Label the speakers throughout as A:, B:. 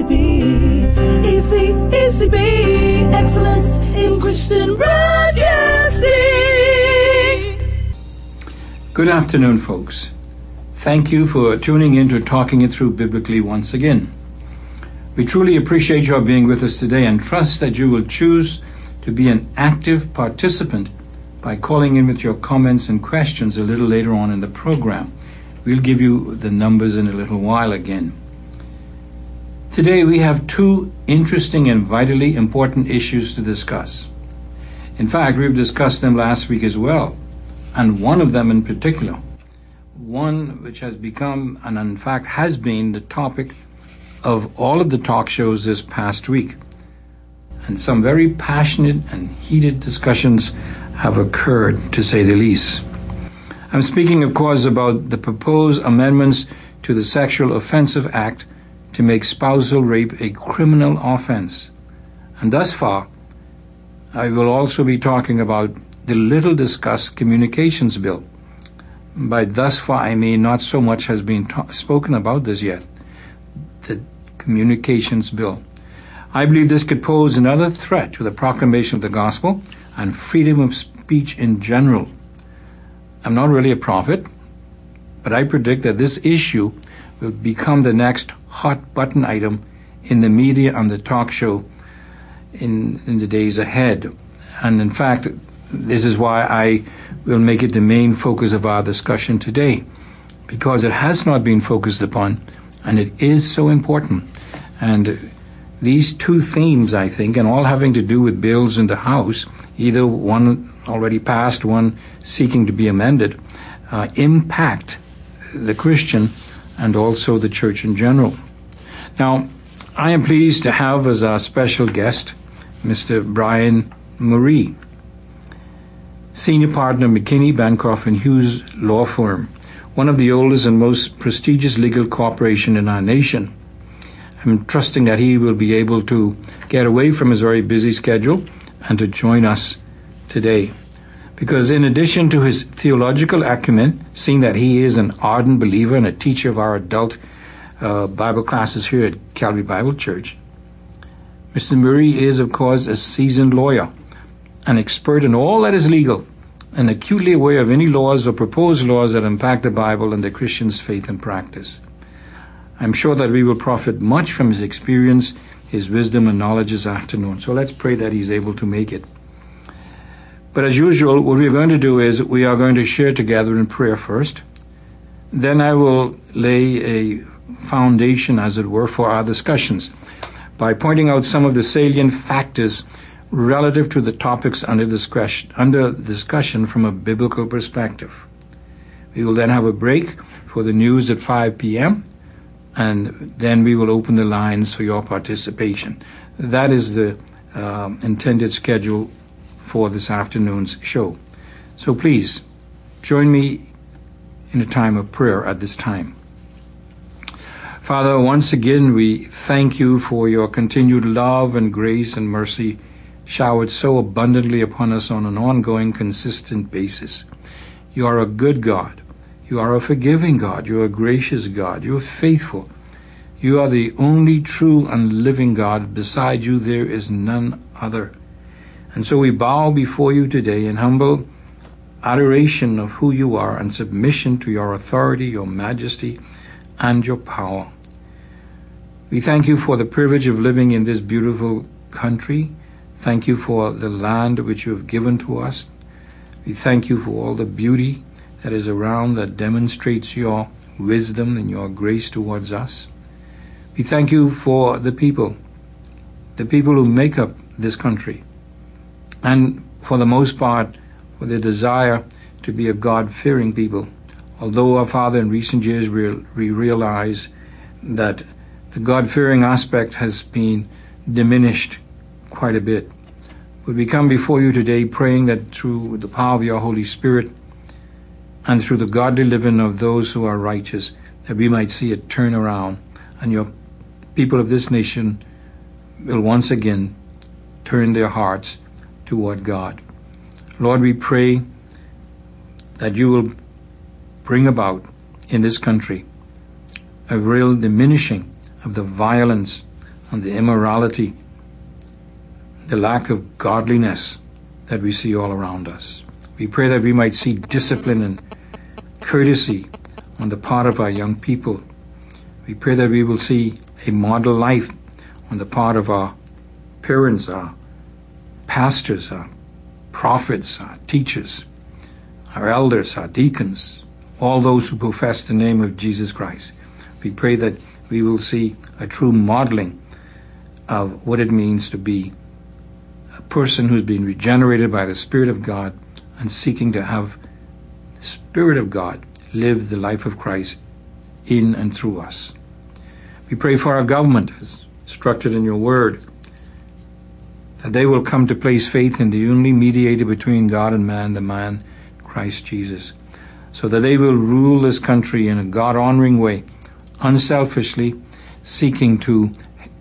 A: ECB, EC, ECB, excellence in Christian broadcasting.
B: Good afternoon, folks. Thank you for tuning in to Talking It Through Biblically once again. We truly appreciate your being with us today and trust that you will choose to be an active participant by calling in with your comments and questions a little later on in the program. We'll give you the numbers in a little while again. Today we have two interesting and vitally important issues to discuss. In fact, we've discussed them last week as well, and one of them in particular, one which has become and in fact has been the topic of all of the talk shows this past week. And some very passionate and heated discussions have occurred, to say the least. I'm speaking, of course, about the proposed amendments to the Sexual Offensive Act to make spousal rape a criminal offense. And thus far, I will also be talking about the little discussed Communications Bill. By thus far, I mean not so much has been ta- spoken about this yet. The Communications Bill. I believe this could pose another threat to the proclamation of the gospel and freedom of speech in general. I'm not really a prophet, but I predict that this issue will become the next hot button item in the media and the talk show in, in the days ahead. And in fact, this is why I will make it the main focus of our discussion today, because it has not been focused upon and it is so important. And these two themes, I think, and all having to do with bills in the House, either one already passed, one seeking to be amended, uh, impact the Christian and also the church in general. Now, I am pleased to have as our special guest Mr. Brian Moree, senior partner McKinney, Bancroft and Hughes law firm, one of the oldest and most prestigious legal corporation in our nation. I'm trusting that he will be able to get away from his very busy schedule and to join us today. Because in addition to his theological acumen, seeing that he is an ardent believer and a teacher of our adult uh, Bible classes here at Calvary Bible Church, Mr. Moree is, of course, a seasoned lawyer, an expert in all that is legal, and acutely aware of any laws or proposed laws that impact the Bible and the Christian's faith and practice. I'm sure that we will profit much from his experience, his wisdom, and knowledge this afternoon. So let's pray that he's able to make it. But as usual, what we're going to do is we are going to share together in prayer first. Then I will lay a foundation, as it were, for our discussions by pointing out some of the salient factors relative to the topics under discussion, under discussion from a biblical perspective. We will then have a break for the news at 5 p.m. and then we will open the lines for your participation. That is the uh, intended schedule for this afternoon's show. So please join me in a time of prayer at this time. Father, once again we thank you for your continued love and grace and mercy showered so abundantly upon us on an ongoing, consistent basis. You are a good God. You are a forgiving God. You are a gracious God. You are faithful. You are the only true and living God. Beside you, there is none other. And so we bow before you today in humble adoration of who you are and submission to your authority, your majesty, and your power. We thank you for the privilege of living in this beautiful country. Thank you for the land which you have given to us. We thank you for all the beauty that is around that demonstrates your wisdom and your grace towards us. We thank you for the people, the people who make up this country and for the most part, for the desire to be a God fearing people. Although our Father in recent years we, we realize that the God fearing aspect has been diminished quite a bit. But we come before you today praying that through the power of your Holy Spirit and through the godly living of those who are righteous, that we might see a turnaround and your people of this nation will once again turn their hearts toward God. Lord, we pray that you will bring about in this country a real diminishing of the violence and the immorality, the lack of godliness that we see all around us. We pray that we might see discipline and courtesy on the part of our young people. We pray that we will see a model life on the part of our parents, our pastors, our prophets, our teachers, our elders, our deacons, all those who profess the name of Jesus Christ. We pray that we will see a true modeling of what it means to be a person who's been regenerated by the Spirit of God and seeking to have the Spirit of God live the life of Christ in and through us. We pray for our government, as instructed in your word, that they will come to place faith in the only mediator between God and man, the man Christ Jesus, so that they will rule this country in a God honoring way, unselfishly, seeking to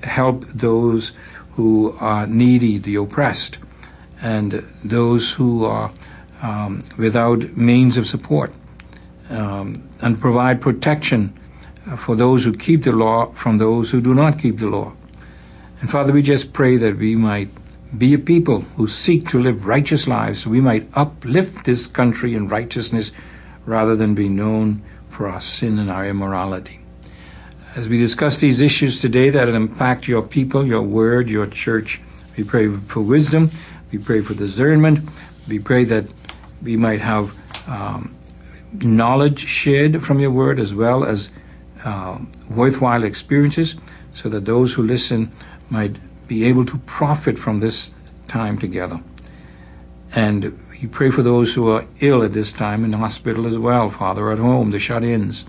B: help those who are needy, the oppressed, and those who are um, without means of support, um, and provide protection for those who keep the law from those who do not keep the law. And Father, we just pray that we might be a people who seek to live righteous lives so we might uplift this country in righteousness rather than be known for our sin and our immorality. As we discuss these issues today that impact your people, your word, your church, we pray for wisdom, we pray for discernment, we pray that we might have um, knowledge shared from your word as well as uh, worthwhile experiences so that those who listen might be able to profit from this time together. And we pray for those who are ill at this time in the hospital as well, Father, at home, the shut ins.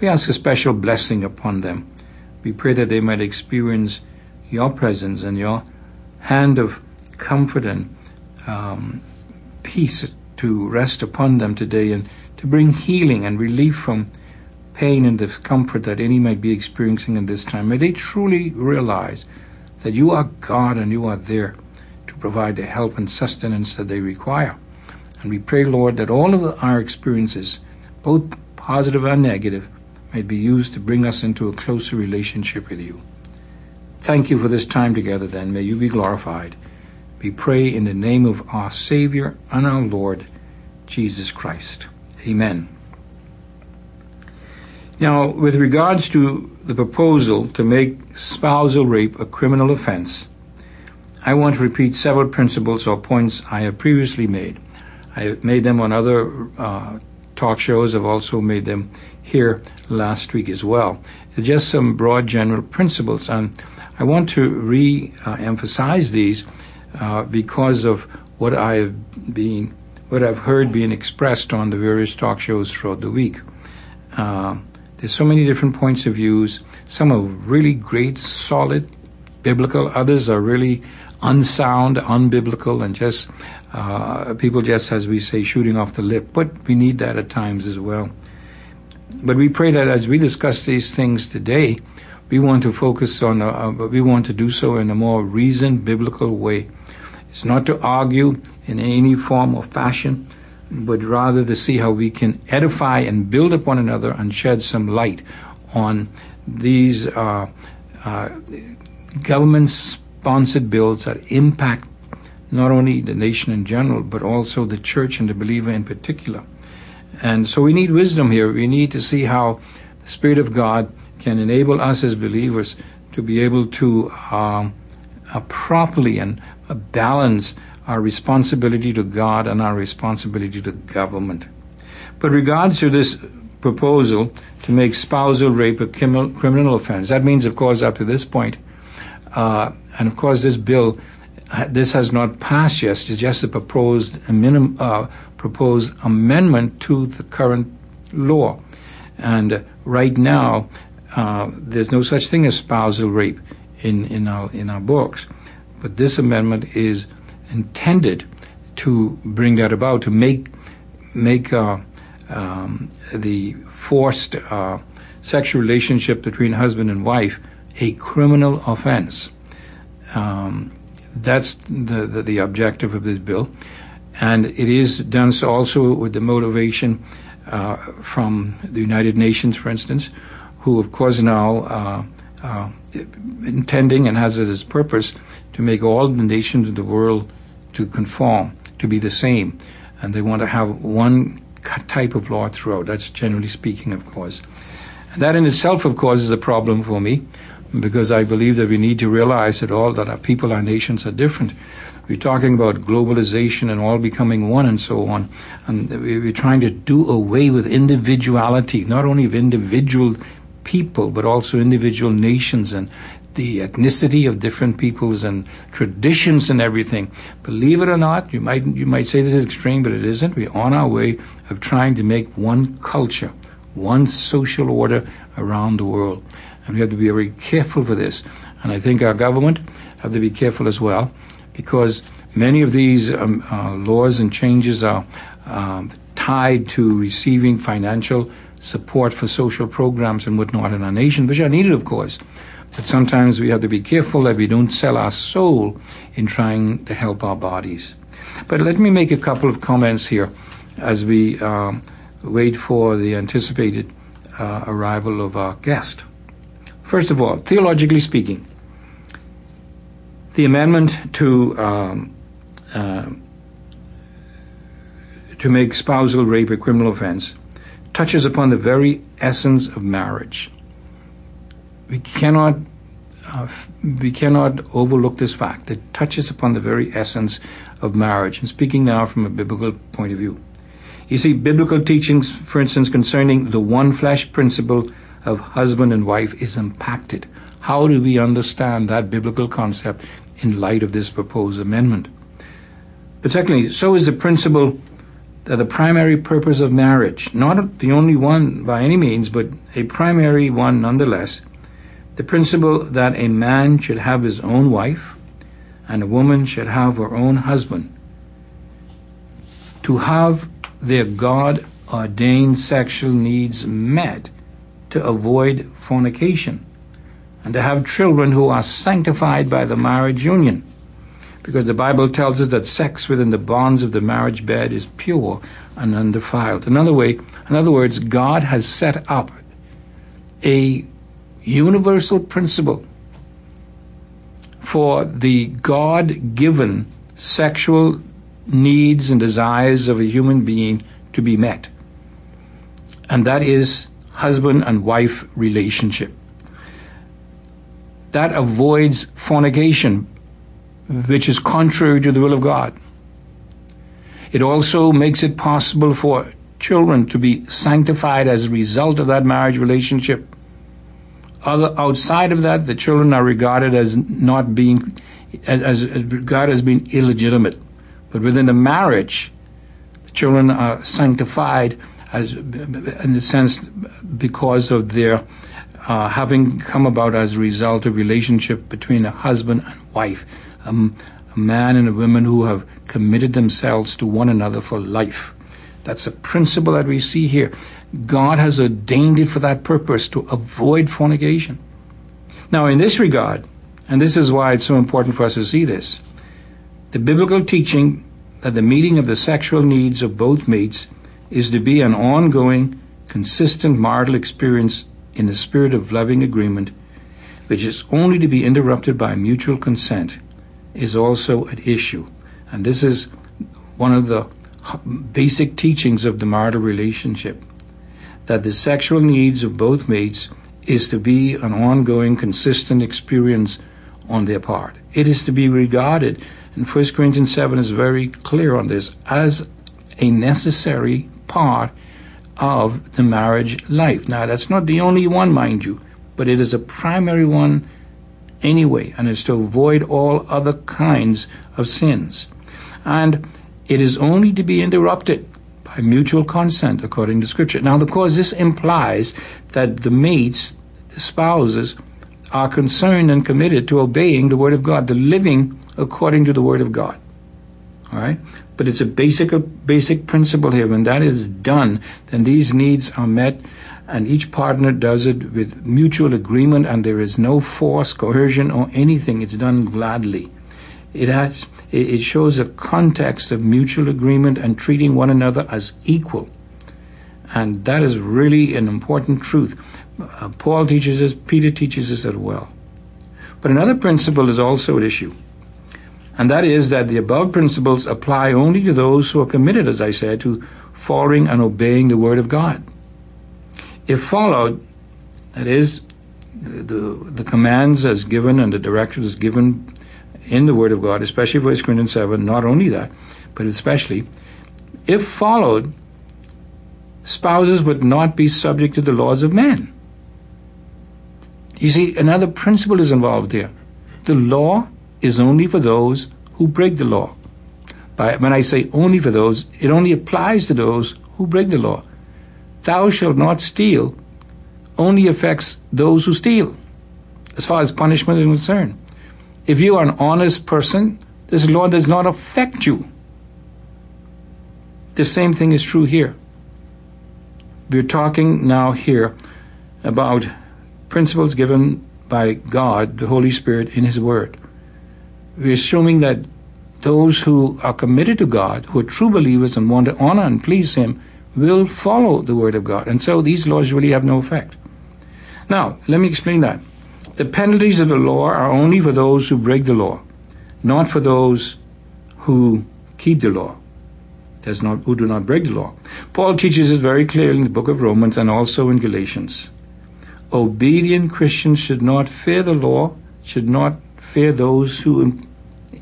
B: We ask a special blessing upon them. We pray that they might experience your presence and your hand of comfort and um, peace to rest upon them today and to bring healing and relief from pain and discomfort that any might be experiencing in this time. May they truly realize that you are God and you are there to provide the help and sustenance that they require. And we pray, Lord, that all of our experiences, both positive and negative, may be used to bring us into a closer relationship with you. Thank you for this time together, then. May you be glorified. We pray in the name of our Savior and our Lord, Jesus Christ. Amen. Now, with regards to the proposal to make spousal rape a criminal offense, I want to repeat several principles or points I have previously made. I made them on other uh, talk shows. I've also made them here last week as well. Just some broad general principles, and I want to re-emphasize these uh, because of what I have been, what I've heard being expressed on the various talk shows throughout the week. Uh, there's so many different points of views. Some are really great, solid, biblical. Others are really unsound, unbiblical, and just uh, people just, as we say, shooting off the lip. But we need that at times as well. But we pray that as we discuss these things today, we want to focus on, uh, we want to do so in a more reasoned, biblical way. It's not to argue in any form or fashion but rather to see how we can edify and build up one another and shed some light on these uh, uh, government sponsored bills that impact not only the nation in general, but also the church and the believer in particular. And so we need wisdom here. We need to see how the Spirit of God can enable us as believers to be able to um, uh, properly and uh, balance our responsibility to God and our responsibility to government. But regards to this proposal to make spousal rape a criminal offense, that means, of course, up to this point, uh, and of course, this bill, this has not passed yet. It's just a proposed a minim, uh, proposed amendment to the current law, and right now, uh, there's no such thing as spousal rape in in our in our books, but this amendment is intended to bring that about, to make make uh, um, the forced uh, sexual relationship between husband and wife a criminal offense. Um, that's the, the, the objective of this bill, and it is done so also with the motivation uh, from the United Nations, for instance, who of course now uh, uh, intending and has as its purpose to make all the nations of the world to conform, to be the same. And they want to have one type of law throughout. That's generally speaking, of course. And that in itself, of course, is a problem for me because I believe that we need to realize that all that our people, our nations are different. We're talking about globalization and all becoming one and so on. And we're trying to do away with individuality, not only of individual people, but also individual nations and the ethnicity of different peoples and traditions and everything. Believe it or not, you might you might say this is extreme, but it isn't. We're on our way of trying to make one culture, one social order around the world. And we have to be very careful for this. And I think our government have to be careful as well, because many of these um, uh, laws and changes are um, tied to receiving financial support for social programs and whatnot in our nation, which are needed, of course. But sometimes we have to be careful that we don't sell our soul in trying to help our bodies. But let me make a couple of comments here as we um, wait for the anticipated uh, arrival of our guest. First of all, theologically speaking, the amendment to um, uh, to make spousal rape a criminal offense touches upon the very essence of marriage. We cannot uh, we cannot overlook this fact. It touches upon the very essence of marriage. And speaking now from a biblical point of view, you see, biblical teachings, for instance, concerning the one flesh principle of husband and wife is impacted. How do we understand that biblical concept in light of this proposed amendment? But secondly, so is the principle that the primary purpose of marriage, not the only one by any means, but a primary one nonetheless, the principle that a man should have his own wife and a woman should have her own husband, to have their God ordained sexual needs met to avoid fornication, and to have children who are sanctified by the marriage union because the Bible tells us that sex within the bonds of the marriage bed is pure and undefiled. Another way, in other words, God has set up a universal principle for the God given sexual needs and desires of a human being to be met. And that is husband and wife relationship. That avoids fornication which is contrary to the will of God. It also makes it possible for children to be sanctified as a result of that marriage relationship. Other, outside of that, the children are regarded as not being, as, as regarded as being illegitimate. But within the marriage, the children are sanctified as, in the sense, because of their uh, having come about as a result of relationship between a husband and wife a, a man and a woman who have committed themselves to one another for life. That's a principle that we see here. God has ordained it for that purpose to avoid fornication. Now, in this regard, and this is why it's so important for us to see this, the biblical teaching that the meeting of the sexual needs of both mates is to be an ongoing, consistent marital experience in the spirit of loving agreement, which is only to be interrupted by mutual consent is also at issue. And this is one of the basic teachings of the marital relationship that the sexual needs of both mates is to be an ongoing, consistent experience on their part. It is to be regarded, and 1 Corinthians 7 is very clear on this, as a necessary part of the marriage life. Now, that's not the only one, mind you, but it is a primary one anyway, and is to avoid all other kinds of sins. And it is only to be interrupted by mutual consent according to Scripture. Now, of course, this implies that the mates, the spouses, are concerned and committed to obeying the Word of God, to living according to the Word of God. All right? But it's a basic, a basic principle here. When that is done, then these needs are met and each partner does it with mutual agreement and there is no force, coercion, or anything. It's done gladly. It has it shows a context of mutual agreement and treating one another as equal. And that is really an important truth. Uh, Paul teaches us, Peter teaches us as well. But another principle is also at issue. And that is that the above principles apply only to those who are committed, as I said, to following and obeying the Word of God. If followed, that is, the, the, the commands as given and the directives given in the Word of God, especially 1 Corinthians 7, not only that, but especially, if followed, spouses would not be subject to the laws of men. You see, another principle is involved here. The law is only for those who break the law. By, when I say only for those, it only applies to those who break the law. Thou shalt not steal only affects those who steal, as far as punishment is concerned. If you are an honest person, this law does not affect you. The same thing is true here. We're talking now here about principles given by God, the Holy Spirit, in His Word. We're assuming that those who are committed to God, who are true believers and want to honor and please Him, will follow the Word of God. And so these laws really have no effect. Now, let me explain that. The penalties of the law are only for those who break the law, not for those who keep the law does not, who do not break the law. Paul teaches it very clearly in the book of Romans and also in Galatians. Obedient Christians should not fear the law, should not fear those who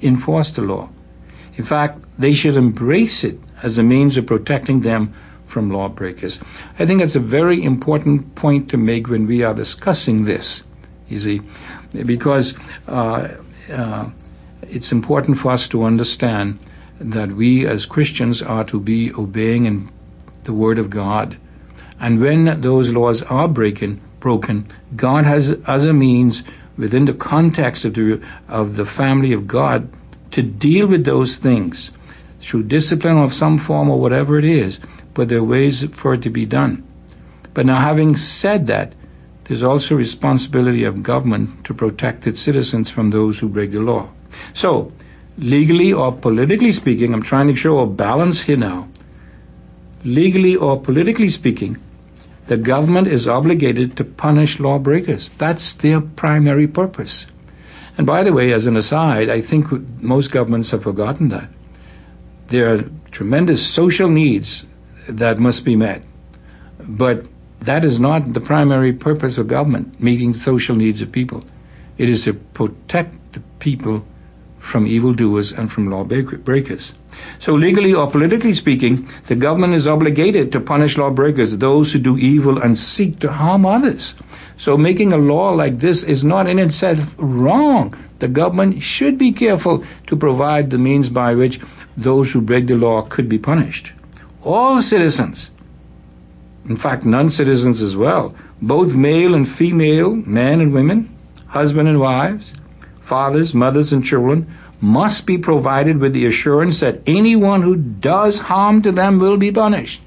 B: enforce the law. In fact, they should embrace it as a means of protecting them from lawbreakers. I think that's a very important point to make when we are discussing this, you see, because uh, uh, it's important for us to understand that we as Christians are to be obeying in the Word of God. And when those laws are breaking, broken, God has other means within the context of the, of the family of God to deal with those things through discipline of some form or whatever it is, but there are ways for it to be done. But now, having said that, there's also responsibility of government to protect its citizens from those who break the law. So, legally or politically speaking, I'm trying to show a balance here now. Legally or politically speaking, the government is obligated to punish lawbreakers. That's their primary purpose. And by the way, as an aside, I think most governments have forgotten that. There are tremendous social needs that must be met. But that is not the primary purpose of government, meeting social needs of people. It is to protect the people from evildoers and from lawbreakers. So, legally or politically speaking, the government is obligated to punish lawbreakers, those who do evil and seek to harm others. So, making a law like this is not in itself wrong. The government should be careful to provide the means by which those who break the law could be punished. All citizens, in fact, non citizens as well, both male and female, men and women, husband and wives, fathers, mothers, and children must be provided with the assurance that anyone who does harm to them will be punished.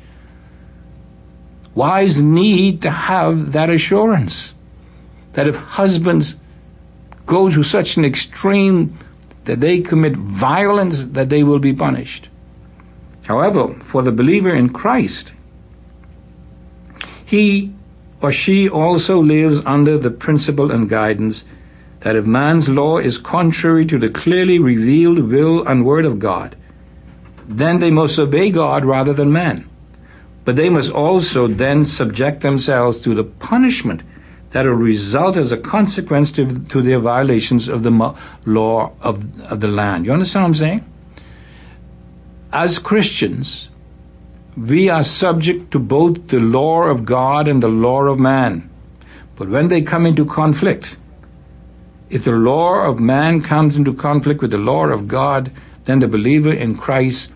B: Wives need to have that assurance that if husbands go to such an extreme that they commit violence, that they will be punished. However, for the believer in Christ, he or she also lives under the principle and guidance that if man's law is contrary to the clearly revealed will and word of God, then they must obey God rather than man. But they must also then subject themselves to the punishment that will result as a consequence to, to their violations of the law of, of the land. You understand what I'm saying? As Christians, we are subject to both the law of God and the law of man. But when they come into conflict, if the law of man comes into conflict with the law of God, then the believer in Christ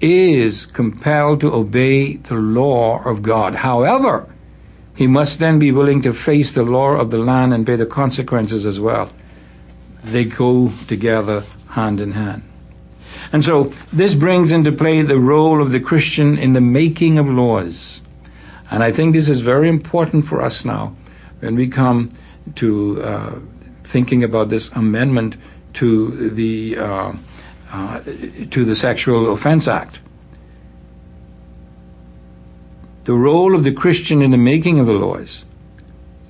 B: is compelled to obey the law of God. However, he must then be willing to face the law of the land and pay the consequences as well. They go together hand in hand. And so this brings into play the role of the Christian in the making of laws. And I think this is very important for us now when we come to uh, thinking about this amendment to the uh, uh, to the Sexual Offense Act. the role of the Christian in the making of the laws.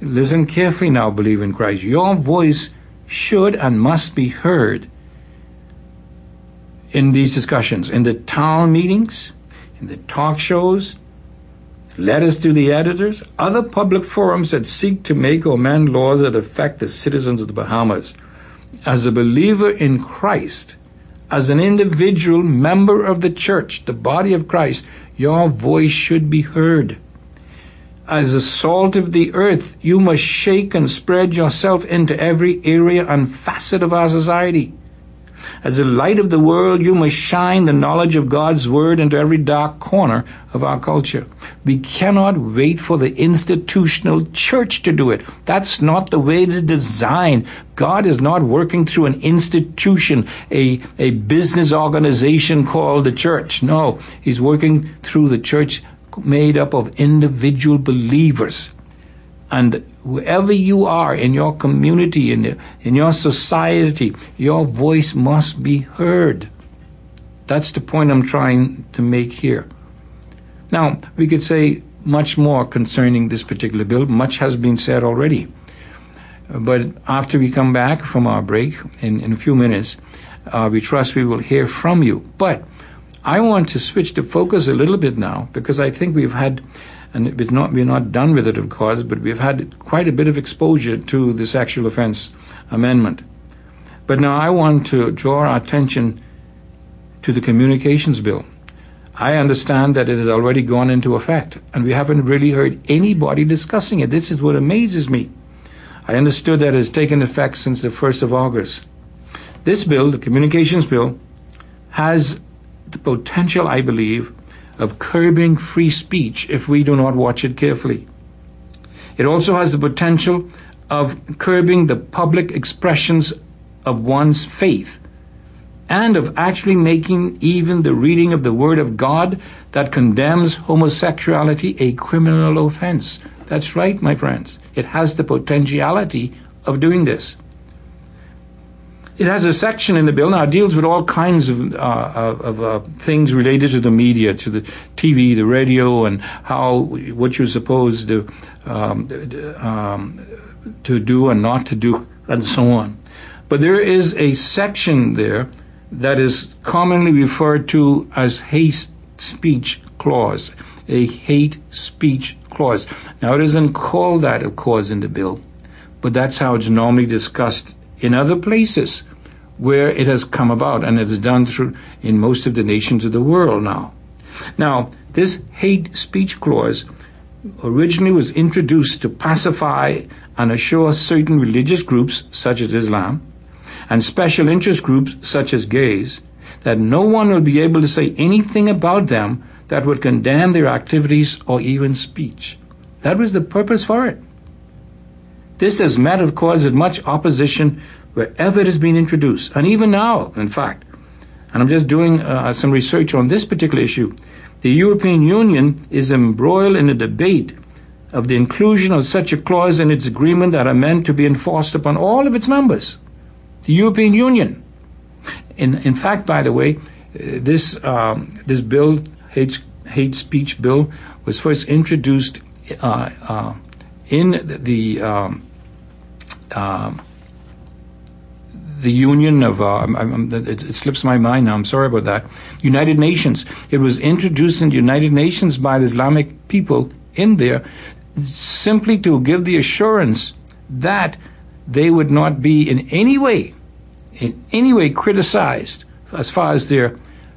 B: Listen carefully now, believe in Christ. Your voice should and must be heard in these discussions, in the town meetings, in the talk shows, letters to the editors, other public forums that seek to make or amend laws that affect the citizens of the Bahamas. As a believer in Christ, as an individual member of the church, the body of Christ, your voice should be heard. As the salt of the earth, you must shake and spread yourself into every area and facet of our society. As the light of the world, you must shine the knowledge of God's word into every dark corner of our culture. We cannot wait for the institutional church to do it. That's not the way it is designed. God is not working through an institution, a, a business organization called the church. No, He's working through the church made up of individual believers. And wherever you are in your community, in, in your society, your voice must be heard. That's the point I'm trying to make here. Now, we could say much more concerning this particular bill. Much has been said already. But after we come back from our break in, in a few minutes, uh, we trust we will hear from you. But I want to switch the focus a little bit now because I think we've had and we're not, we're not done with it, of course, but we've had quite a bit of exposure to the sexual offense amendment. But now I want to draw our attention to the communications bill. I understand that it has already gone into effect, and we haven't really heard anybody discussing it. This is what amazes me. I understood that it has taken effect since the 1st of August. This bill, the communications bill, has the potential, I believe, of curbing free speech if we do not watch it carefully. It also has the potential of curbing the public expressions of one's faith and of actually making even the reading of the Word of God that condemns homosexuality a criminal offense. That's right, my friends. It has the potentiality of doing this. It has a section in the bill now. Deals with all kinds of, uh, of uh, things related to the media, to the TV, the radio, and how what you're supposed to um, um, to do and not to do, and so on. But there is a section there that is commonly referred to as hate speech clause. A hate speech clause. Now, it isn't called that, of course, in the bill, but that's how it's normally discussed in other places where it has come about, and it is done through in most of the nations of the world now. Now, this hate speech clause originally was introduced to pacify and assure certain religious groups, such as Islam, and special interest groups, such as gays, that no one will be able to say anything about them that would condemn their activities or even speech. That was the purpose for it. This has met, of course, with much opposition wherever it has been introduced, and even now, in fact. And I'm just doing uh, some research on this particular issue. The European Union is embroiled in a debate of the inclusion of such a clause in its agreement that are meant to be enforced upon all of its members. The European Union. In, in fact, by the way, uh, this, um, this bill, hate, hate speech bill, was first introduced uh, uh in the um, um the Union of, uh, it, it, slips my mind now, I'm sorry about that. United Nations. It was introduced in the United Nations by the Islamic people in there simply to give the assurance that they would not be in any way, in any way criticized as far as their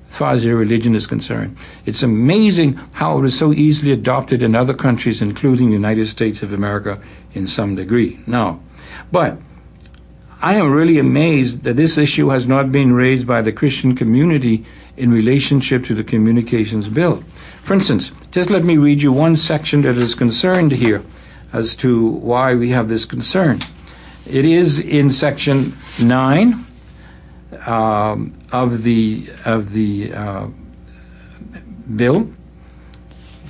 B: as far as their religion is concerned. It's amazing how it was so easily adopted in other countries, including the United States of America in some degree. Now, but I am really amazed that this issue has not been raised by the Christian community in relationship to the communications bill. For instance, just let me read you one section that is concerned here as to why we have this concern. It is in section 9 um, of the, of the uh, bill,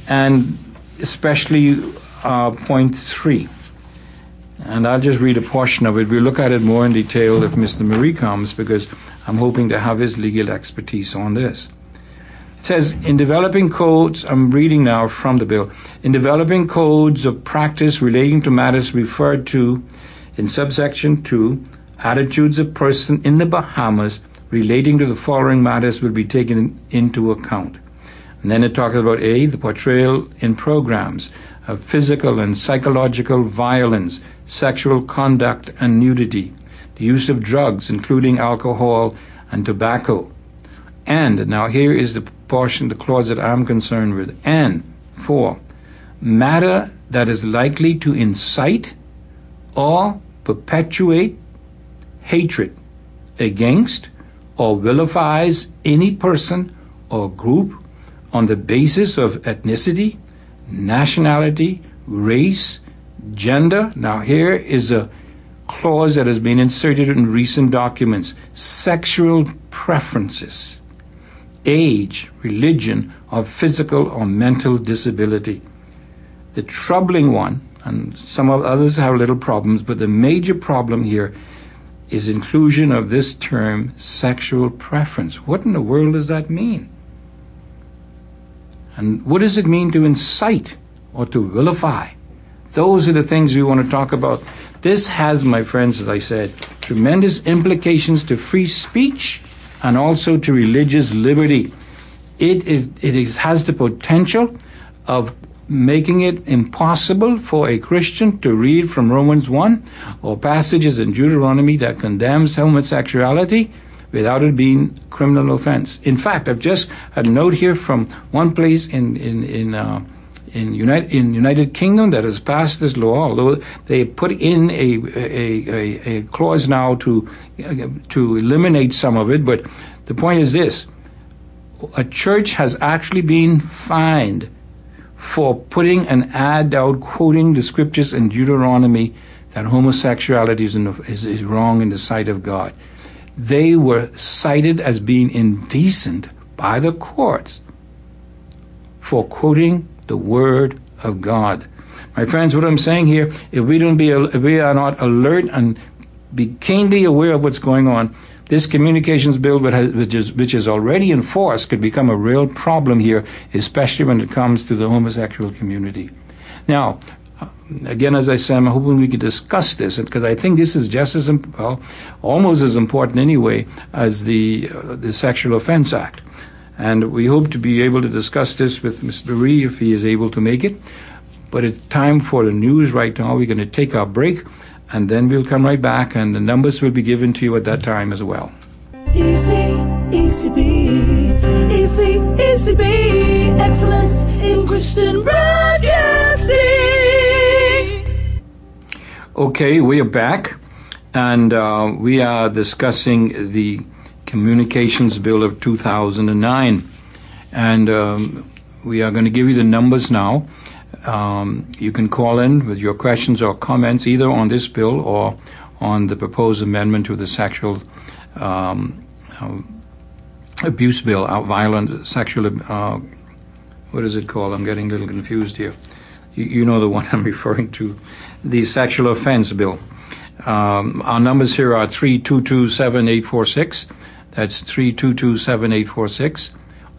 B: and especially uh, point 3. And I'll just read a portion of it. We'll look at it more in detail if Mr. Moree comes, because I'm hoping to have his legal expertise on this. It says, in developing codes, I'm reading now from the bill, in developing codes of practice relating to matters referred to in subsection 2, attitudes of person in the Bahamas relating to the following matters will be taken into account. And then it talks about A, the portrayal in programs of physical and psychological violence, sexual conduct and nudity, the use of drugs, including alcohol and tobacco. And now here is the portion, the clause that I'm concerned with. And four, matter that is likely to incite or perpetuate hatred against or vilifies any person or group on the basis of ethnicity, nationality, race, gender. Now, here is a clause that has been inserted in recent documents sexual preferences, age, religion, or physical or mental disability. The troubling one, and some of others have little problems, but the major problem here is inclusion of this term sexual preference. What in the world does that mean? And what does it mean to incite or to vilify? Those are the things we want to talk about. This has, my friends, as I said, tremendous implications to free speech and also to religious liberty. It, is, it is, has the potential of making it impossible for a Christian to read from Romans 1 or passages in Deuteronomy that condemns homosexuality without it being criminal offense. In fact, I've just had a note here from one place in in in uh, in United in United Kingdom that has passed this law, although they put in a a, a, a clause now to uh, to eliminate some of it. But the point is this: a church has actually been fined for putting an ad out quoting the scriptures in Deuteronomy that homosexuality is, the, is, is wrong in the sight of God they were cited as being indecent by the courts for quoting the word of God. My friends, what I'm saying here, if we don't be, if we are not alert and be keenly aware of what's going on, this communications bill, which is, which is already in force, could become a real problem here, especially when it comes to the homosexual community. Now, again, as I said, I'm hoping we could discuss this because I think this is just as well, almost as important anyway as the uh, the Sexual Offense Act, and we hope to be able to discuss this with Mr. Ree if he is able to make it. But it's time for the news right now. We're going to take our break, and then we'll come right back, and the numbers will be given to you at that time as well.
A: Easy, easy be, easy, easy be, excellence in Christian broadcasting.
B: Okay, we are back, and uh, we are discussing the Communications Bill of 2009. And um, we are going to give you the numbers now. Um, you can call in with your questions or comments either on this bill or on the proposed amendment to the sexual um, uh, abuse bill, violent sexual, uh, what is it called? I'm getting a little confused here. You, you know the one I'm referring to the sexual offense bill. Um, our numbers here are 3227846. That's 3227846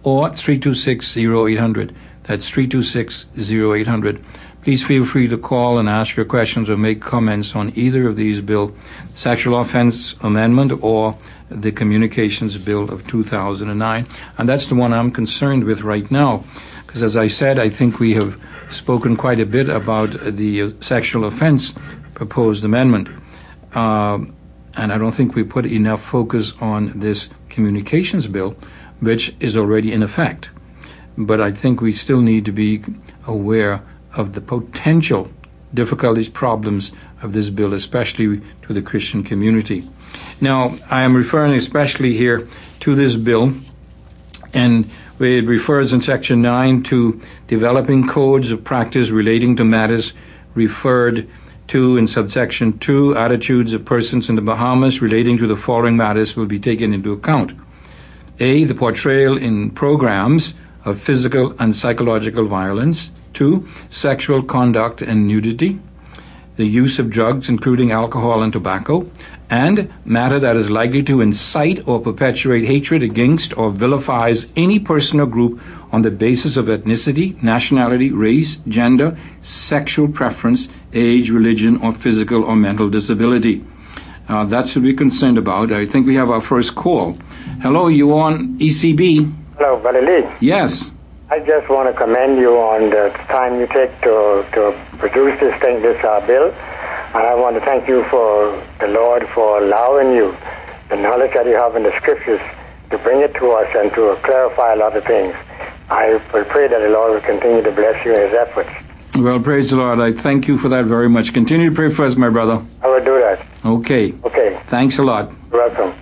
B: or 3260800. That's 3260800. Please feel free to call and ask your questions or make comments on either of these bill, sexual offense amendment or the communications bill of 2009. And that's the one I'm concerned with right now. Because as I said, I think we have spoken quite a bit about the sexual offense proposed amendment. Uh, and I don't think we put enough focus on this communications bill, which is already in effect. But I think we still need to be aware of the potential difficulties, problems of this bill, especially to the Christian community. Now, I am referring especially here to this bill, and it refers in Section 9 to developing codes of practice relating to matters referred to in subsection 2. Attitudes of persons in the Bahamas relating to the following matters will be taken into account. A. The portrayal in programs of physical and psychological violence. 2. Sexual conduct and nudity. the use of drugs, including alcohol and tobacco, and matter that is likely to incite or perpetuate hatred against or vilifies any person or group on the basis of ethnicity, nationality, race, gender, sexual preference, age, religion, or physical or mental disability. Uh, that should be concerned about. I think we have our first call. Hello, you on ECB?
C: Hello, Valerie.
B: Yes.
C: I just want to commend you on the time you take to, to produce this thing, this uh, bill. And I want to thank you for the Lord for allowing you the knowledge that you have in the scriptures to bring it to us and to clarify a lot of things. I will pray that the Lord will continue to bless you in his efforts.
B: Well, praise the Lord. I thank you for that very much. Continue to pray for us, my brother.
C: I will do that.
B: Okay.
C: Okay.
B: Thanks a lot.
C: You're welcome.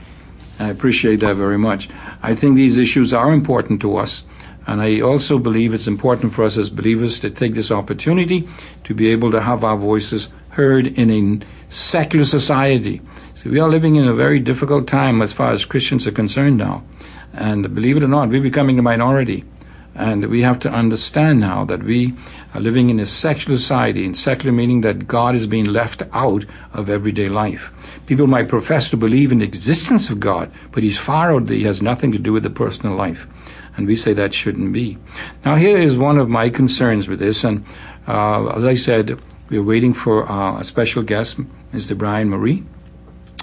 B: I appreciate that very much. I think these issues are important to us. And I also believe it's important for us as believers to take this opportunity to be able to have our voices heard in a secular society. So we are living in a very difficult time as far as Christians are concerned now. And believe it or not, we're becoming a minority. And we have to understand now that we are living in a secular society, and secular meaning that God is being left out of everyday life. People might profess to believe in the existence of God, but He's far out there. He has nothing to do with the personal life. And we say that shouldn't be. Now, here is one of my concerns with this. And uh, as I said, we're waiting for uh, a special guest, Mr. Brian Moree.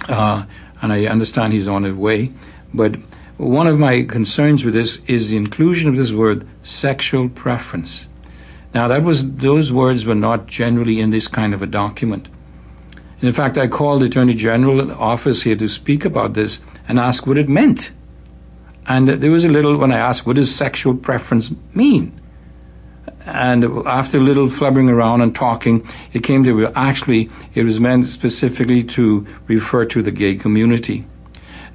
B: Uh, and I understand he's on his way. But one of my concerns with this is the inclusion of this word sexual preference. Now, that was those words were not generally in this kind of a document. And in fact, I called the Attorney General office here to speak about this and ask what it meant. And there was a little when I asked, "What does sexual preference mean?" And after a little flubbering around and talking, it came to actually it was meant specifically to refer to the gay community.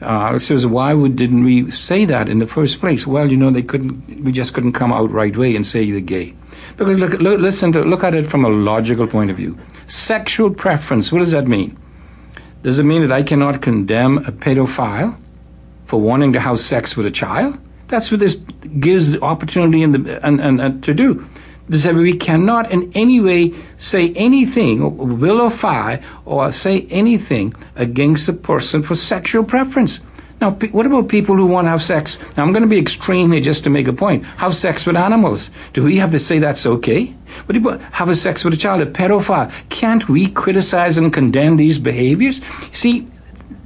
B: Uh, says, why would, didn't we say that in the first place? Well, you know, they couldn't. We just couldn't come out right way and say the gay, because look, look, listen to look at it from a logical point of view. Sexual preference. What does that mean? Does it mean that I cannot condemn a pedophile for wanting to have sex with a child? That's what this gives the opportunity and, the, and, and, and to do. We cannot in any way say anything, vilify, or say anything against a person for sexual preference. Now, what about people who want to have sex? Now, I'm going to be extreme here just to make a point. Have sex with animals. Do we have to say that's okay? What about have a sex with a child, a pedophile? Can't we criticize and condemn these behaviors? See,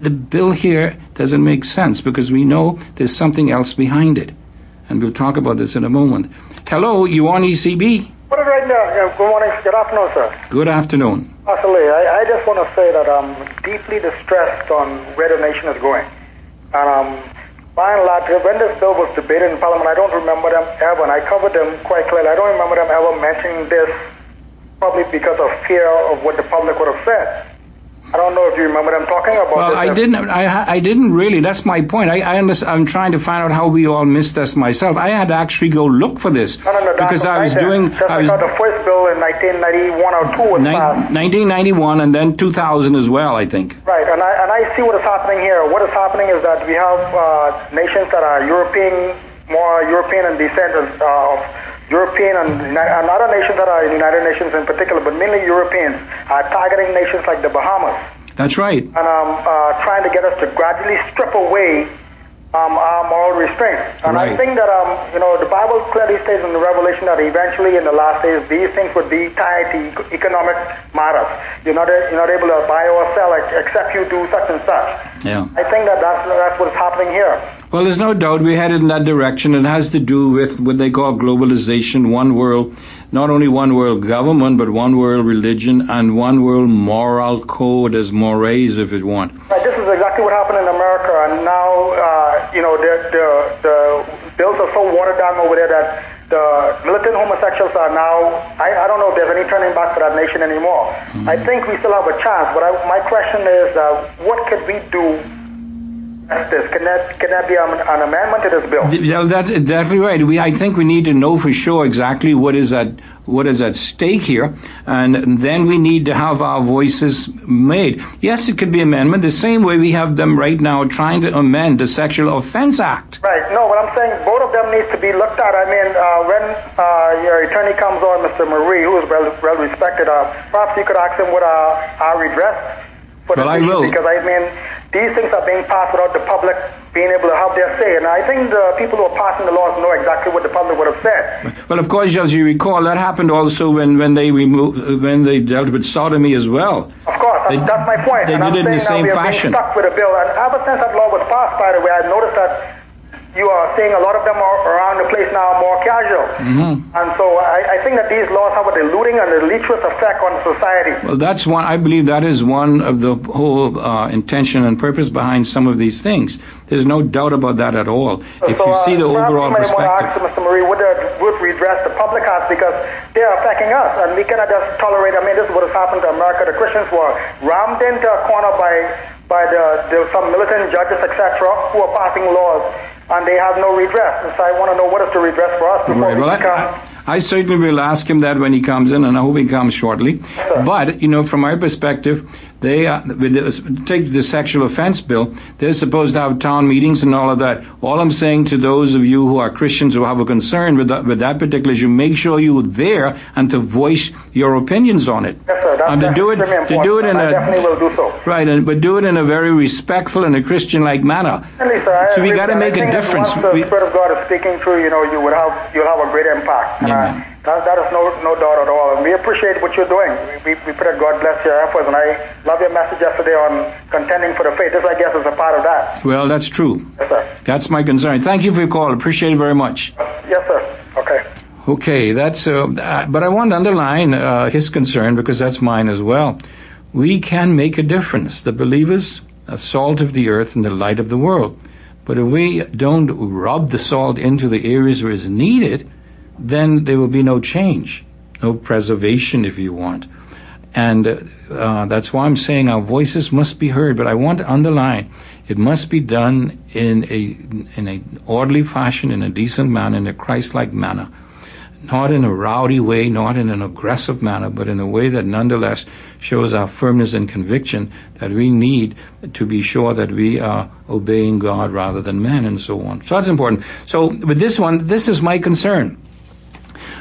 B: the bill here doesn't make sense because we know there's something else behind it. And we'll talk about this in a moment. Hello, you on ECB?
D: What is right now? Yeah, good morning. Good afternoon, sir.
B: Good afternoon.
D: Absolutely. I, I just want to say that I'm deeply distressed on where the nation is going. And um, by and large, when this bill was debated in Parliament, I don't remember them ever, and I covered them quite clearly. I don't remember them ever mentioning this, probably because of fear of what the public would have said. I don't know if you remember I'm talking about.
B: Well, I didn't. I I didn't really. That's my point. I, I I'm trying to find out how we all missed this myself. I had to actually go look for this
D: no, no, no,
B: because I was doing. I was,
D: the first bill in 1991 or two was
B: ni-
D: passed.
B: 1991 and then 2000 as well. I think.
D: Right, and I and I see what is happening here. What is happening is that we have uh, nations that are European, more European in descent of. Uh, European and, and other nations that are United Nations in particular, but mainly Europeans, are targeting nations like the Bahamas.
B: That's right.
D: and um, uh, trying to get us to gradually strip away um, our moral restraints. And I think that um, you know the Bible clearly states in the Revelation that eventually in the last days these things would be tied to economic matters. You're not you're not able to buy or sell ex- except you do such and such.
B: Yeah.
D: I think that that's that's what's happening here.
B: Well, there's no doubt we're headed in that direction. It has to do with what they call globalization, one world, not only one world government, but one world religion and one world moral code as mores, if you want.
D: Right, this is exactly what happened in America, and now uh, you know the, the the bills are so watered down over there that the militant homosexuals are now. I, I don't know if there's any turning back for that nation anymore. I think we still have a chance, but I, my question is, uh, what could we do? Can that can that be an, an amendment to this bill?
B: Yeah, that's exactly right. We, I think we need to know for sure exactly what is at what is at stake here, and then we need to have our voices made. Yes, it could be amendment the same way we have them right now trying to amend the Sexual Offense Act.
D: Right. No, but I'm saying both of them needs to be looked at. I mean, uh, when uh, your attorney comes on, Mr. Moree, who is well, well respected, uh, perhaps you could ask him what uh, our redress for
B: Well, I will.
D: Because I mean, these things are being passed without the public being able to have their say. And I think the people who are passing the laws know exactly what the public would have said.
B: Well, of course, as you recall, that happened also when, when they removed, when they dealt with sodomy as well.
D: Of course, that's,
B: They-
D: that's my point.
B: they
D: and I'm
B: did it in the same
D: now we are
B: fashion.
D: Stuck with a bill, and ever since that law was passed, by the way, I've noticed that you are seeing a lot of them are around the place now more casual.
B: Mm-hmm.
D: And so I, I think that these laws have a diluting and a deleterious effect on society.
B: Well, that's one. I believe that is one of the whole uh, intention and purpose behind some of these things. There's no doubt about that at all. If
D: so,
B: you see the
D: uh,
B: overall
D: you might want to ask. Mr. Moree what the what redress the public has because they are affecting us, and we cannot just tolerate. I mean, this is what has happened to America. The Christians were rammed into a corner by by the, the some militant judges, etc., who are passing laws, and they have no redress. And so I want to know what is the redress for us before
B: Right.
D: we
B: Well,
D: become.
B: I, I certainly will ask him that when he comes in, and I hope he comes shortly. But you know, from my perspective, they uh, take the sexual offense bill. They're supposed to have town meetings and all of that. All I'm saying to those of you who are Christians who have a concern with that, with that particular issue, make sure you're there and to voice your opinions on it.
D: Yes, sir. That's,
B: and to do it, to do it in
D: I
B: a
D: definitely will do so.
B: right, and but do it in a very respectful and a Christian-like manner.
D: Definitely, sir. I
B: So we got to make a difference.
D: Once the
B: We-
D: Spirit of God is speaking through, you know, you would have you'll have a great impact. And, uh, that, that is no no doubt at all. And we appreciate what you're doing. We, we, we pray that God bless your efforts. And I love your message yesterday on contending for the faith. This, I guess, is a part of that.
B: Well, that's true.
D: Yes, sir.
B: That's my concern. Thank you for your call. Appreciate it very much.
D: Yes, sir. Okay.
B: Okay, that's. Uh, but I want to underline uh, his concern because that's mine as well. We can make a difference. The believers are salt of the earth and the light of the world. But if we don't rub the salt into the areas where it's needed, then there will be no change, no preservation, if you want. And uh, that's why I'm saying our voices must be heard. But I want to underline it must be done in a in a orderly fashion, in a decent manner, in a Christ-like manner not in a rowdy way, not in an aggressive manner, but in a way that nonetheless shows our firmness and conviction that we need to be sure that we are obeying God rather than man and so on. So that's important. So with this one, this is my concern.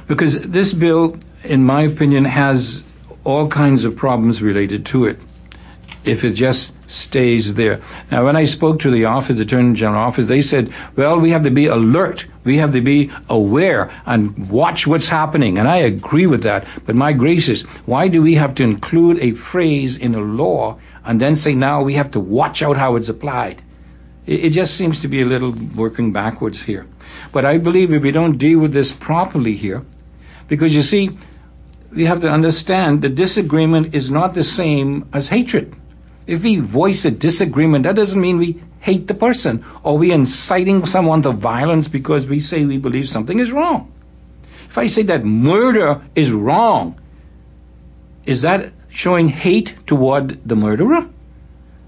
B: Because this bill, in my opinion, has all kinds of problems related to it if it just stays there. Now, when I spoke to the office, the Attorney General office, they said, well, we have to be alert. We have to be aware and watch what's happening. And I agree with that. But my gracious, why do we have to include a phrase in a law and then say now we have to watch out how it's applied? It, it just seems to be a little working backwards here. But I believe if we don't deal with this properly here, because you see, we have to understand that disagreement is not the same as hatred. If we voice a disagreement, that doesn't mean we hate the person or we inciting someone to violence because we say we believe something is wrong. If I say that murder is wrong, is that showing hate toward the murderer?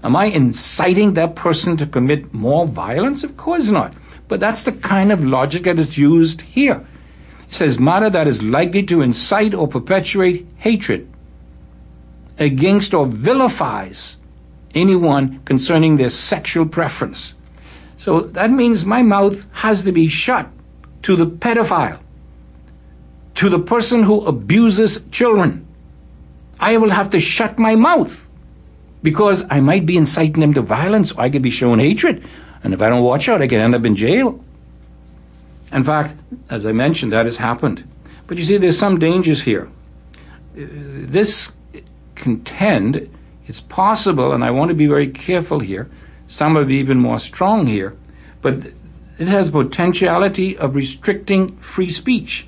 B: Am I inciting that person to commit more violence? Of course not. But that's the kind of logic that is used here. It says matter that is likely to incite or perpetuate hatred against or vilifies anyone concerning their sexual preference. So that means my mouth has to be shut to the pedophile, to the person who abuses children. I will have to shut my mouth because I might be inciting them to violence or I could be showing hatred. And if I don't watch out, I could end up in jail. In fact, as I mentioned, that has happened. But you see, there's some dangers here. Uh, This contend, it's possible, and I want to be very careful here. Some are even more strong here, but it has potentiality of restricting free speech.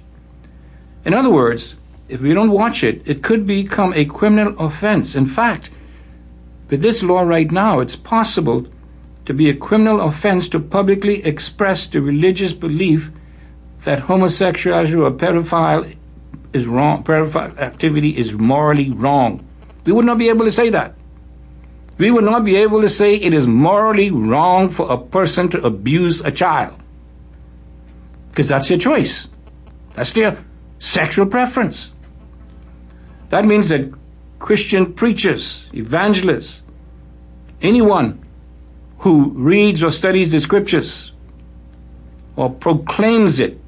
B: In other words, if we don't watch it, it could become a criminal offense. In fact, with this law right now, it's possible to be a criminal offense to publicly express the religious belief that homosexuality or pedophile is wrong, pedophile activity is morally wrong. We would not be able to say that. We would not be able to say it is morally wrong for a person to abuse a child. Because that's their choice. That's their sexual preference. That means that Christian preachers, evangelists, anyone who reads or studies the scriptures or proclaims it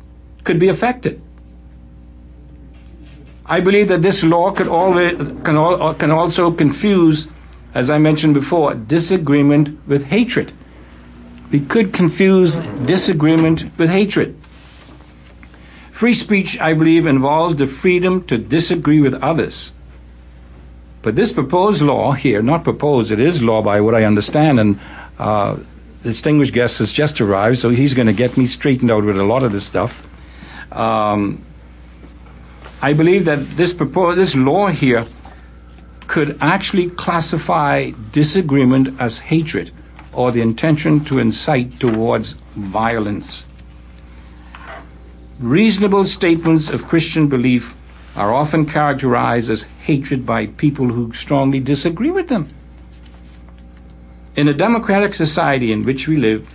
B: could be affected. I believe that this law could always, can, al- can also confuse, as I mentioned before, disagreement with hatred. We could confuse disagreement with hatred. Free speech, I believe, involves the freedom to disagree with others. But this proposed law here, not proposed, it is law by what I understand, and uh, distinguished guest has just arrived, so he's going to get me straightened out with a lot of this stuff. Um, I believe that this this law here could actually classify disagreement as hatred or the intention to incite towards violence. Reasonable statements of Christian belief are often characterized as hatred by people who strongly disagree with them. In a democratic society in which we live,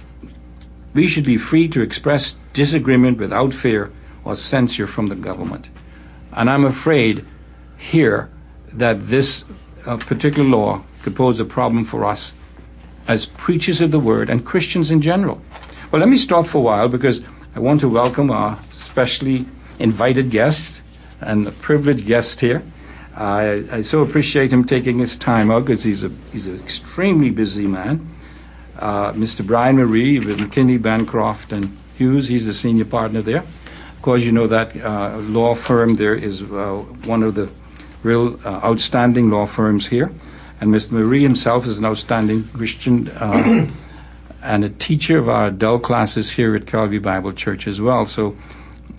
B: we should be free to express disagreement without fear or censure from the government. And I'm afraid here that this uh, particular law could pose a problem for us as preachers of the word and Christians in general. Well, let me stop for a while because I want to welcome our specially invited guest and a privileged guest here. I, I so appreciate him taking his time out because he's a he's an extremely busy man. Uh, Mr. Brian Moree with McKinney, Bancroft, and Hughes. He's the senior partner there. Course, you know that uh, law firm there is uh, one of the real uh, outstanding law firms here. And Mr. Moree himself is an outstanding Christian uh, and a teacher of our adult classes here at Calvary Bible Church as well. So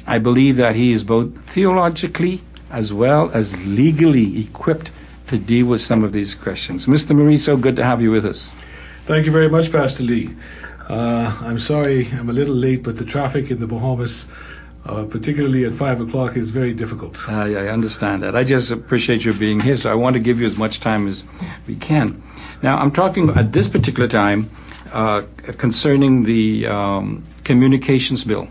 B: I believe that he is both theologically as well as legally equipped to deal with some of these questions. Mr. Moree, so good to have you with us.
E: Thank you very much, Pastor Lee. Uh, I'm sorry I'm a little late, but the traffic in the Bahamas uh, particularly at five o'clock, is very difficult.
B: Uh, I understand that. I just appreciate you being here, so I want to give you as much time as we can. Now, I'm talking at this particular time uh, concerning the um, communications bill.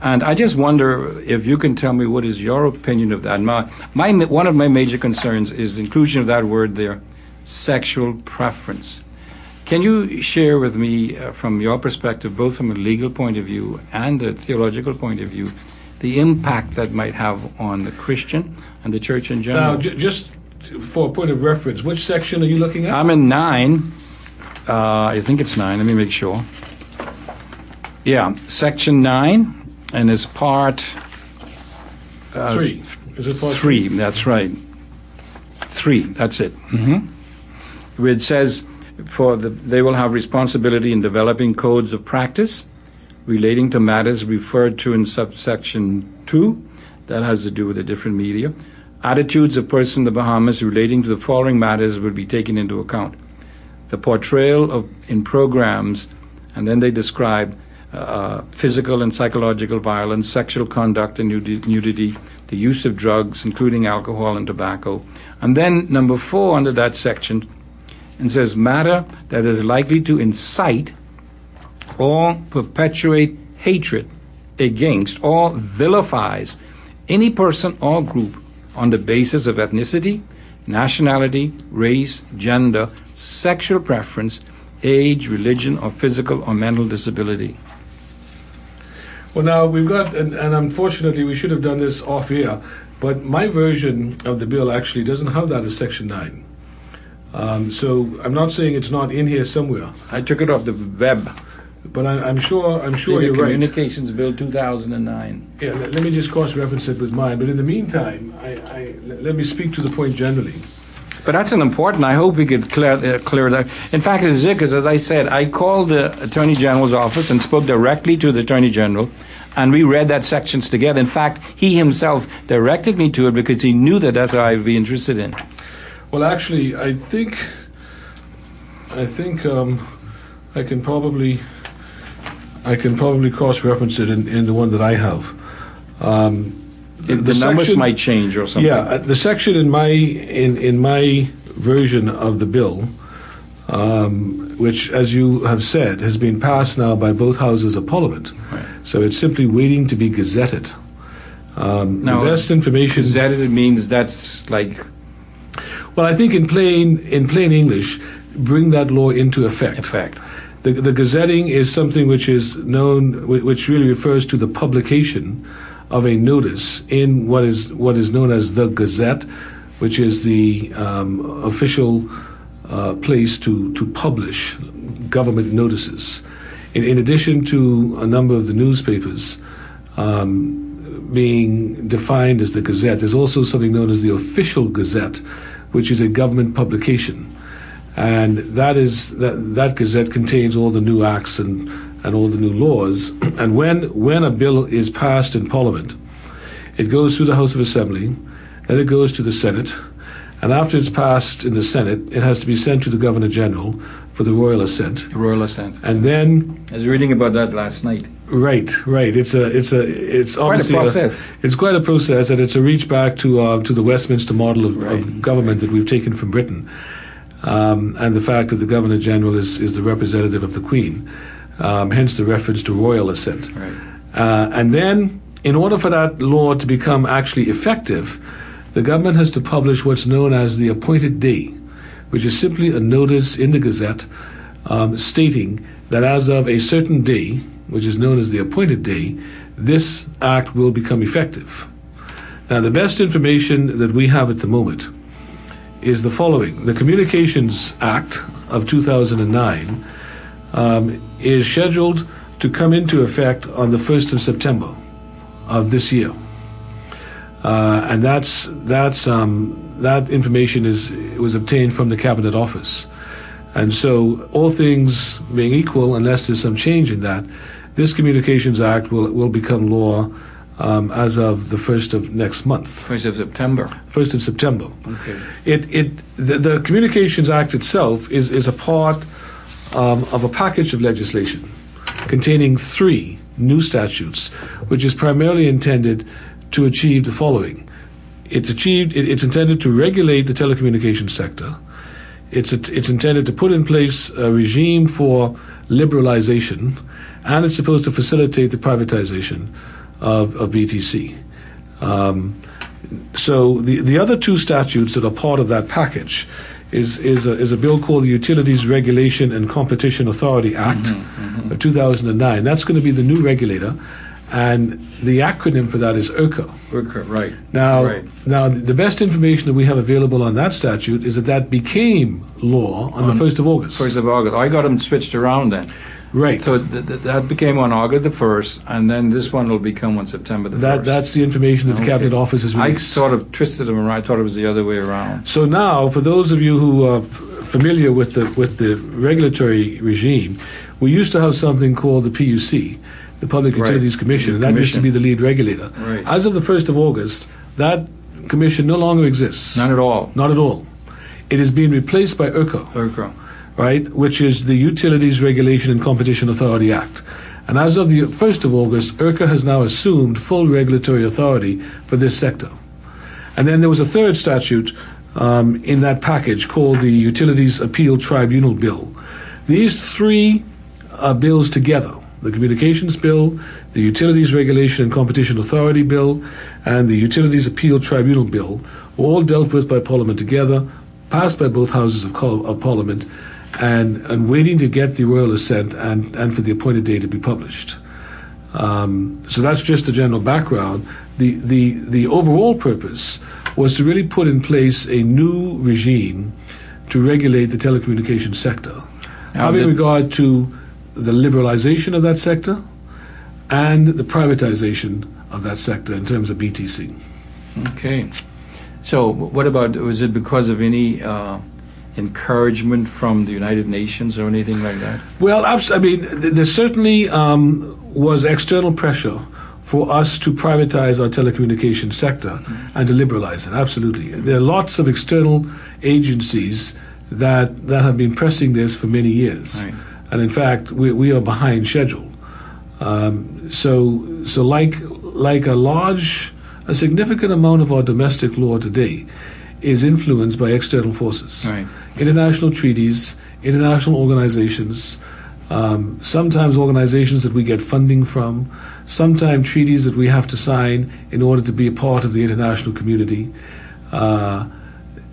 B: And I just wonder if you can tell me what is your opinion of that. My, my, one of my major concerns is inclusion of that word there, sexual preference. Can you share with me, uh, from your perspective, both from a legal point of view and a theological point of view, the impact that might have on the Christian and the church in general?
E: Now, j- just for a point of reference, which section are you looking at?
B: I'm in nine. Uh, I think it's nine. Let me make sure. Yeah, section nine, and it's part
E: uh, three. Is it part
B: three? three? That's right. Three. That's it. Mm-hmm. Where it says for the, they will have responsibility in developing codes of practice relating to matters referred to in subsection 2 that has to do with the different media. Attitudes of persons in the bahamas relating to the following matters will be taken into account. The portrayal of in programs and then they describe uh, physical and psychological violence sexual conduct and nudity the use of drugs including alcohol and tobacco. And then number four under that section and says matter that is likely to incite or perpetuate hatred against or vilifies any person or group on the basis of ethnicity, nationality, race, gender, sexual preference, age, religion, or physical or mental disability.
E: Well, now we've got, and, and unfortunately we should have done this off air, but my version of the bill actually doesn't have that as Section 9. Um, so I'm not saying it's not in here somewhere.
B: I took it off the web.
E: But I, am sure I'm sure you're
B: right. Communications Bill 2009.
E: Yeah, let, let me just cross-reference it with mine. But in the meantime, I, I, let me speak to the point generally.
B: But that's an important. I hope we could clear uh, clear that. In fact, it is because, as I said, I called the Attorney General's office and spoke directly to the Attorney General, and we read that sections together. In fact, he himself directed me to it because he knew that that's what I'd be interested in.
E: Well, actually, I think I think um, I can probably I can probably cross-reference it in, in the one that I have. Um,
B: the, the numbers section, might change or something.
E: Yeah, uh, the section in my in in my version of the bill, um, which, as you have said, has been passed now by both houses of Parliament. Right. So it's simply waiting to be gazetted. Um, now, the best information.
B: Gazetted means that's like
E: well, I think in plain in plain English, bring that law into effect.
B: Effect.
E: The, the gazetting is something which is known, which really refers to the publication of a notice in what is what is known as the Gazette, which is the um, official uh, place to to publish government notices. In, in addition to a number of the newspapers um, being defined as the Gazette, there's also something known as the Official Gazette, which is a government publication and that is that that gazette contains all the new acts and and all the new laws. And when when a bill is passed in Parliament, it goes through the House of Assembly, then it goes to the Senate, and after it's passed in the Senate, it has to be sent to the Governor General for the royal assent,
B: Royal assent.
E: and then
B: I was reading about that last night.
E: Right, right, it's a it's a it's obviously
B: Quite a process.
E: it's quite a process, and it's a reach back to uh, to the Westminster model of,
B: Right.
E: of government that we've taken from Britain, um, and the fact that the Governor General is, is the representative of the Queen, um, hence the reference to royal assent.
B: Right.
E: Uh, and then, in order for that law to become actually effective, the government has to publish what's known as the appointed day, which is simply a notice in the Gazette um, stating that as of a certain day, which is known as the appointed day, this act will become effective. Now, the best information that we have at the moment is the following The Communications Act of 2009 um, is scheduled to come into effect on the 1st of September of this year. Uh, and that's, that's, um, that information is, was obtained from the Cabinet Office. And so, all things being equal, unless there's some change in that, this Communications Act will, will become law um, as of the 1st of next month,
B: First of September.
E: 1st of September.
B: Okay.
E: It, it, the, the Communications Act itself is, is a part um, of a package of legislation containing three new statutes, which is primarily intended to achieve the following. It's achieved. It, it's intended to regulate the telecommunications sector. It's it's intended to put in place a regime for liberalization, and it's supposed to facilitate the privatization of, of BTC. Um, so the the other two statutes that are part of that package is is a, is a bill called the Utilities Regulation and Competition Authority Act of 2009. That's going to be the new regulator, and the acronym for that is URCA.
B: Worker, right.
E: Now,
B: Right.
E: now the best information that we have available on that statute is that that became law on, the first of August.
B: First of August. I got them switched around then.
E: right.
B: So th- th- that became on August the 1st, and then this one will become on September the 1st.
E: that's the information that the cabinet office has
B: I sort of twisted them around. I thought it was the other way around.
E: So now, for those of you who are f- familiar with the with the regulatory regime, we used to have something called the PUC, the Public
B: Right.
E: Utilities Commission, and that used to be the lead regulator.
B: Right.
E: As of the first of August, that commission no longer exists.
B: Not at all.
E: Not at all. It is being replaced by URCA.
B: Worker.
E: right, which is the Utilities Regulation and Competition Authority Act. And as of the 1st of August, URCA has now assumed full regulatory authority for this sector. And then there was a third statute um, in that package called the Utilities Appeal Tribunal Bill. These three uh, bills together, the Communications Bill, the Utilities Regulation and Competition Authority Bill, and the Utilities Appeal Tribunal Bill, were all dealt with by Parliament together, passed by both houses of, of Parliament, and, and waiting to get the royal assent and, and for the appointed day to be published. Um, so that's just the general background. The, the, the overall purpose was to really put in place a new regime to regulate the telecommunications sector,
B: Now,
E: having
B: the-
E: regard to the liberalization of that sector and the privatization of that sector in terms of BTC.
B: Okay. So, what about, was it because of any uh, encouragement from the United Nations or anything like that?
E: Well, I mean, th- there certainly um, was external pressure for us to privatize our telecommunications sector and to liberalize it. Absolutely, there are lots of external agencies that that have been pressing this for many years,
B: Right.
E: And in fact, we, we are behind schedule. Um, so, so like like a large, a significant amount of our domestic law today is influenced by external forces
B: Right.
E: international treaties, international organizations, um, sometimes organizations that we get funding from, sometimes treaties that we have to sign in order to be a part of the international community, uh,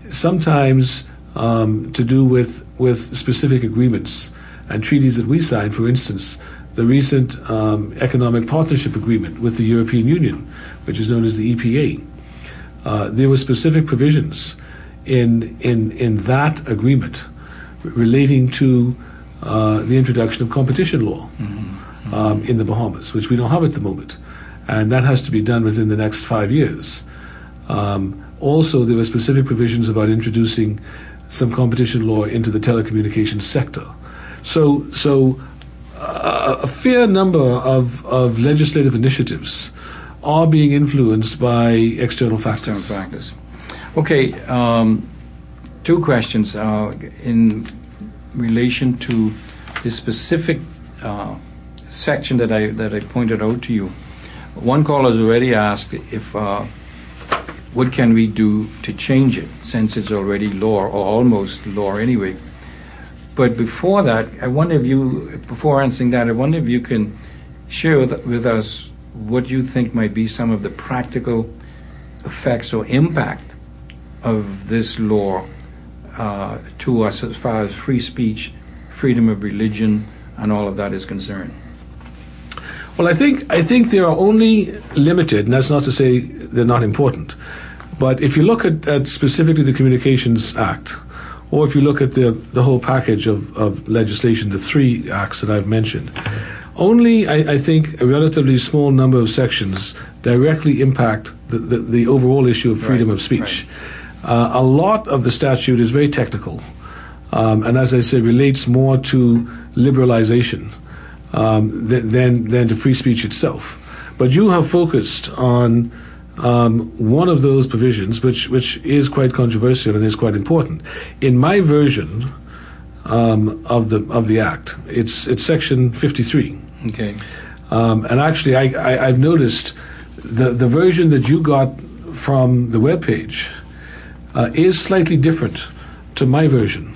E: sometimes um, to do with, with specific agreements. And treaties that we signed, for instance, the recent um, economic partnership agreement with the European Union, which is known as the EPA. Uh, there were specific provisions in in in that agreement relating to uh, the introduction of competition law mm-hmm. um, in the Bahamas, which we don't have at the moment, and that has to be done within the next five years. Um, also, there were specific provisions about introducing some competition law into the telecommunications sector. So, so uh, a fair number of, of legislative initiatives are being influenced by external factors.
B: External factors. Okay, um, two questions uh, in relation to the specific uh, section that I that I pointed out to you. One caller has already asked if uh, what can we do to change it since it's already law or almost law anyway. But before that, I wonder if you, before answering that, I wonder if you can share with, with us what you think might be some of the practical effects or impact of this law uh, to us as far as free speech, freedom of religion, and all of that is concerned?
E: Well, I think I think they are only limited, and that's not to say they're not important. But if you look at, at specifically the Communications Act, or if you look at the, the whole package of, of legislation, the three acts that I've mentioned, only, I, I, think, a relatively small number of sections directly impact the, the, the overall issue of freedom right, of speech. Right. Uh, a lot of the statute is very technical, um, and as I say, relates more to liberalization um, th- than, than to free speech itself. But you have focused on um, one of those provisions, which, which is quite controversial and is quite important. In my version, um, of the of the act. It's it's section 53.
B: Okay.
E: Um, and actually, I, I have noticed the the version that you got from the web page uh, is slightly different to my version,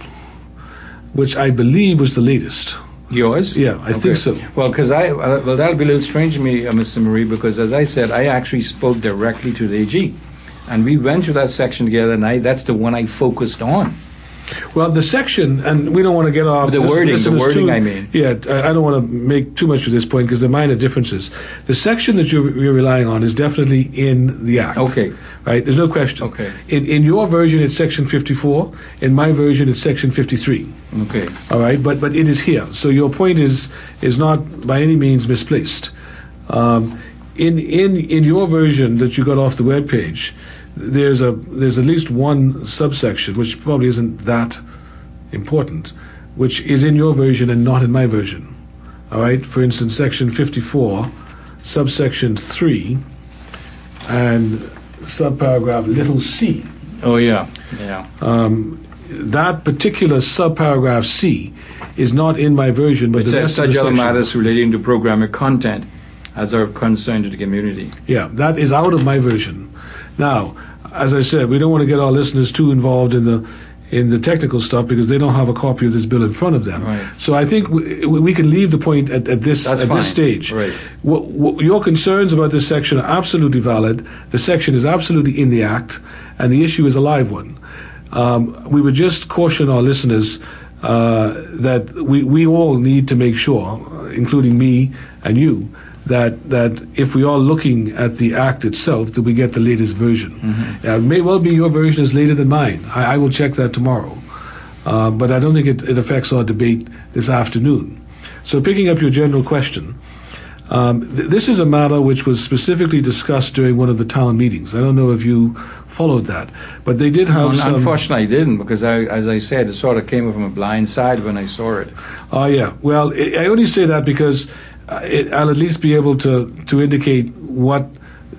E: which I believe was the latest.
B: Yours?
E: Yeah, I okay. think so.
B: Well, because I uh, well that'll be a little strange to me, uh, Mr. Moree, because as I said, I actually spoke directly to the AG, and we went through that section together, and I that's the one I focused on.
E: Well, the section, and we don't want to get off
B: the wording. The wording, too, I mean.
E: Yeah, I don't want to make too much of this point because there are minor differences. The section that you're, you're, relying on is definitely in the act.
B: Okay.
E: Right. There's no question.
B: Okay.
E: In in your version, it's section 54. In my version, it's section 53.
B: Okay.
E: All right. But but it is here. So your point is is not by any means misplaced. Um, in in in your version that you got off the web page there's a there's at least one subsection which probably isn't that important, which is in your version and not in my version. All right. For instance, section 54, subsection three, and subparagraph little c.
B: Oh yeah, yeah.
E: Um, that particular subparagraph C is not in my version, but
B: it says such other matters relating to programmer content as are of concern to the community.
E: Yeah, that is out of my version. Now, as I said, we don't want to get our listeners too involved in the in the technical stuff because they don't have a copy of this bill in front of them.
B: Right.
E: So I think we, we, can leave the point at, at this
B: That's
E: at
B: fine.
E: this stage.
B: Right.
E: What, what, your concerns about this section are absolutely valid. The section is absolutely in the act, and the issue is a live one. Um, we would just caution our listeners uh, that we, we all need to make sure, including me and you, that that if we are looking at the act itself, that we get the latest version.
B: Mm-hmm.
E: Uh, it may well be your version is later than mine. I, I will check that tomorrow, uh, but I don't think it, it, affects our debate this afternoon. So, picking up your general question. Um, th- this is a matter which was specifically discussed during one of the town meetings. I don't know if you followed that, but they did have
B: no,
E: some.
B: Unfortunately, I didn't because, I, as I said, it sort of came from a blind side when I saw it.
E: Oh, uh, yeah. Well, I only say that because it, I'll at least be able to, to indicate what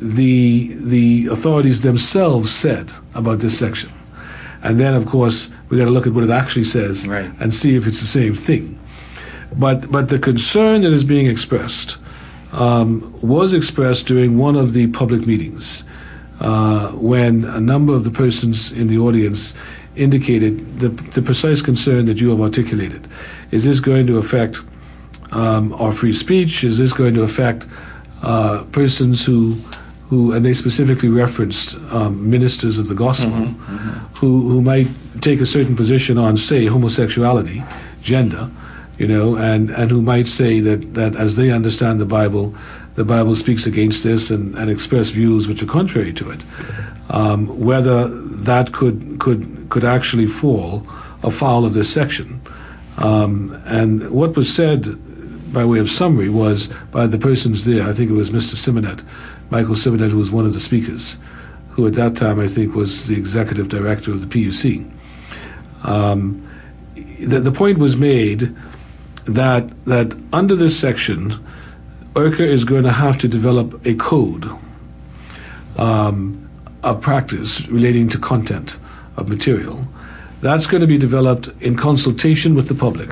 E: the the authorities themselves said about this section, and then of course we got to look at what it actually says
B: right.
E: and see if it's the same thing. But but the concern that is being expressed um, was expressed during one of the public meetings uh, when a number of the persons in the audience indicated the, the precise concern that you have articulated. Is this going to affect um, our free speech? Is this going to affect uh, persons who, who, and they specifically referenced um, ministers of the gospel,
B: mm-hmm, mm-hmm.
E: who who might take a certain position on, say, homosexuality, gender? you know, and, and who might say that, that as they understand the Bible, the Bible speaks against this and, and express views which are contrary to it. Um, whether that could, could, could actually fall afoul of this section. Um, and what was said by way of summary was by the persons there, I think it was Mr. Symonette, Michael Symonette, who was one of the speakers, who at that time I think was the executive director of the PUC. Um, the, the point was made that that under this section, URCA is going to have to develop a code um, of practice relating to content of material. That's going to be developed in consultation with the public.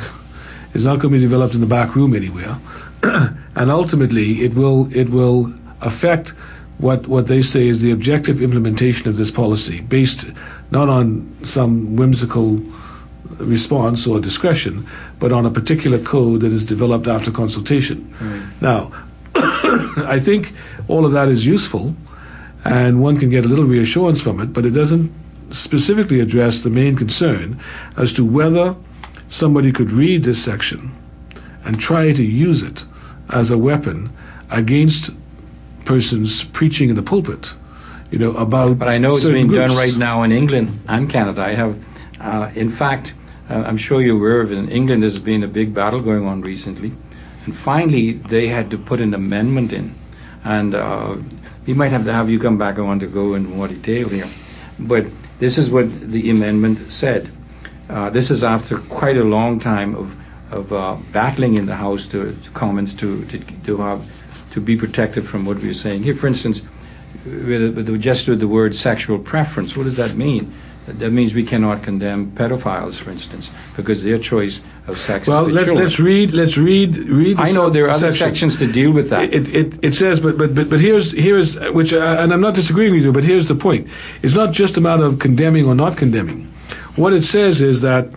E: It's not going to be developed in the back room anywhere, and ultimately it will it will affect what what they say is the objective implementation of this policy, based not on some whimsical response or discretion, but on a particular code that is developed after consultation. Now, I think all of that is useful, and one can get a little reassurance from it, but it doesn't specifically address the main concern as to whether somebody could read this section and try to use it as a weapon against persons preaching in the pulpit, you know, about.
B: But I know it's
E: being
B: groups. done right now in England and Canada. I have, uh, in fact, uh, I'm sure you're aware of it. In England, there's been a big battle going on recently, and finally they had to put an amendment in, and uh, we might have to have you come back. I want to go in more detail here, but this is what the amendment said. Uh, this is after quite a long time of of uh, battling in the House to, to Commons to, to to have to be protected from what we are saying here. For instance, with, with just with the word sexual preference, what does that mean? That means we cannot condemn pedophiles, for instance, because their choice of sex.
E: Well, let's, let's read. Let's read. Read.
B: I know there are other section. sections to deal with that.
E: It, it, it says, but but but but here's here's which, uh, and I'm not disagreeing with you, but here's the point. It's not just a matter of condemning or not condemning. What it says is that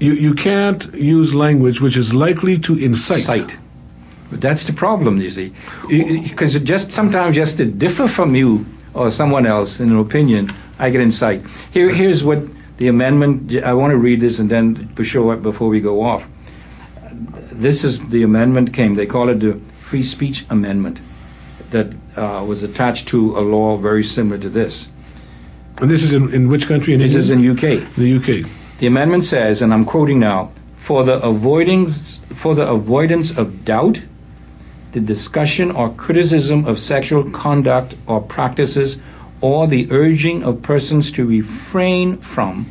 E: you you can't use language which is likely to incite.
B: Incite. But that's the problem, you see, because just sometimes just to differ from you or someone else in an opinion I get insight. Here, here's what the amendment. I want to read this and then before we go off. This is the amendment came. They call it the Free Speech Amendment that uh, was attached to a law very similar to this.
E: And this is in, in which country?
B: In this England? is in UK.
E: The UK.
B: The amendment says, and I'm quoting now: for the avoidance for the avoidance of doubt, the discussion or criticism of sexual conduct or practices or the urging of persons to refrain from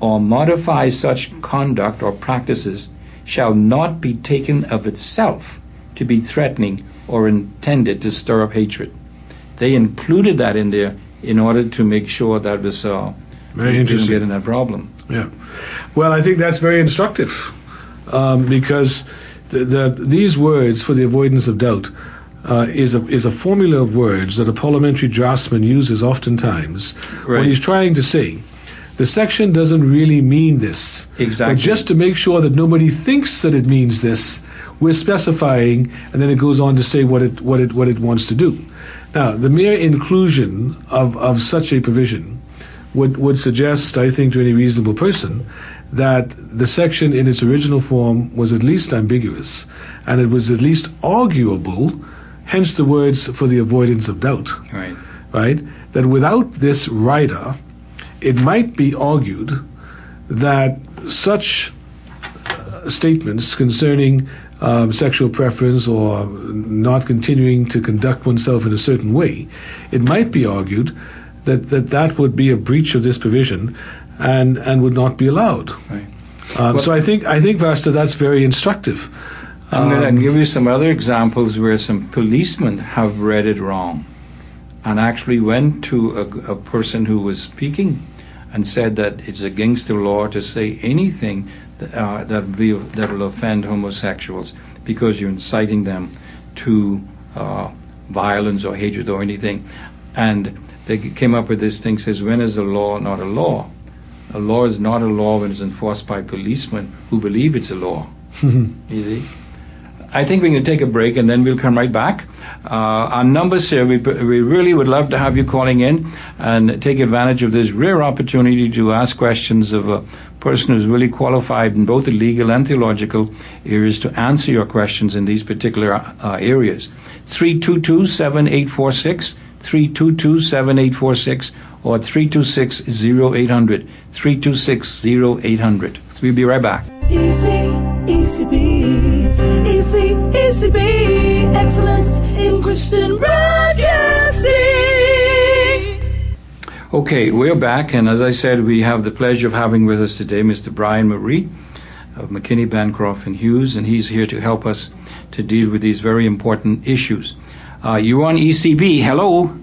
B: or modify such conduct or practices shall not be taken of itself to be threatening or intended to stir up hatred. They included that in there in order to make sure that was uh,
E: very interesting.
B: Getting that problem.
E: Yeah, well, I think that's very instructive um, because the, the, these words for the avoidance of doubt uh, is a is a formula of words that a parliamentary draftsman uses oftentimes right. when he's trying to say the section doesn't really mean this.
B: Exactly.
E: But just to make sure that nobody thinks that it means this, we're specifying, and then it goes on to say what it what it what it wants to do. Now, the mere inclusion of, of such a provision would, would suggest, I think, to any reasonable person, that the section in its original form was at least ambiguous and it was at least arguable Hence the words for the avoidance of doubt.
B: Right.
E: Right? That without this rider, it might be argued that such uh, statements concerning um, sexual preference or not continuing to conduct oneself in a certain way, it might be argued that that, that would be a breach of this provision and, and would not be allowed.
B: Right.
E: Um, well, so I think I think, Pastor, that's very instructive.
B: I'm um, going to give you some other examples where some policemen have read it wrong and actually went to a, a person who was speaking and said that it's against the law to say anything uh, that, be, that will offend homosexuals because you're inciting them to uh, violence or hatred or anything. And they came up with this thing says, when is a law not a law? A law is not a law when it's enforced by policemen who believe it's a law. you see? I think we can take a break and then we'll come right back. Uh, our numbers here, we, we really would love to have you calling in and take advantage of this rare opportunity to ask questions of uh, person who's really qualified in both the legal and theological areas to answer your questions in these particular uh, areas. 322 7846, 322 7846, or 326 0800, 326 0800. We'll be right back.
A: Easy, ECB, easy, ECB, excellence in Christian
B: Okay, we're back, and as I said, we have the pleasure of having with us today Mr. Brian Moree of McKinney, Bancroft, and Hughes, and he's here to help us to deal with these very important issues. Uh, you're on ECB. Hello.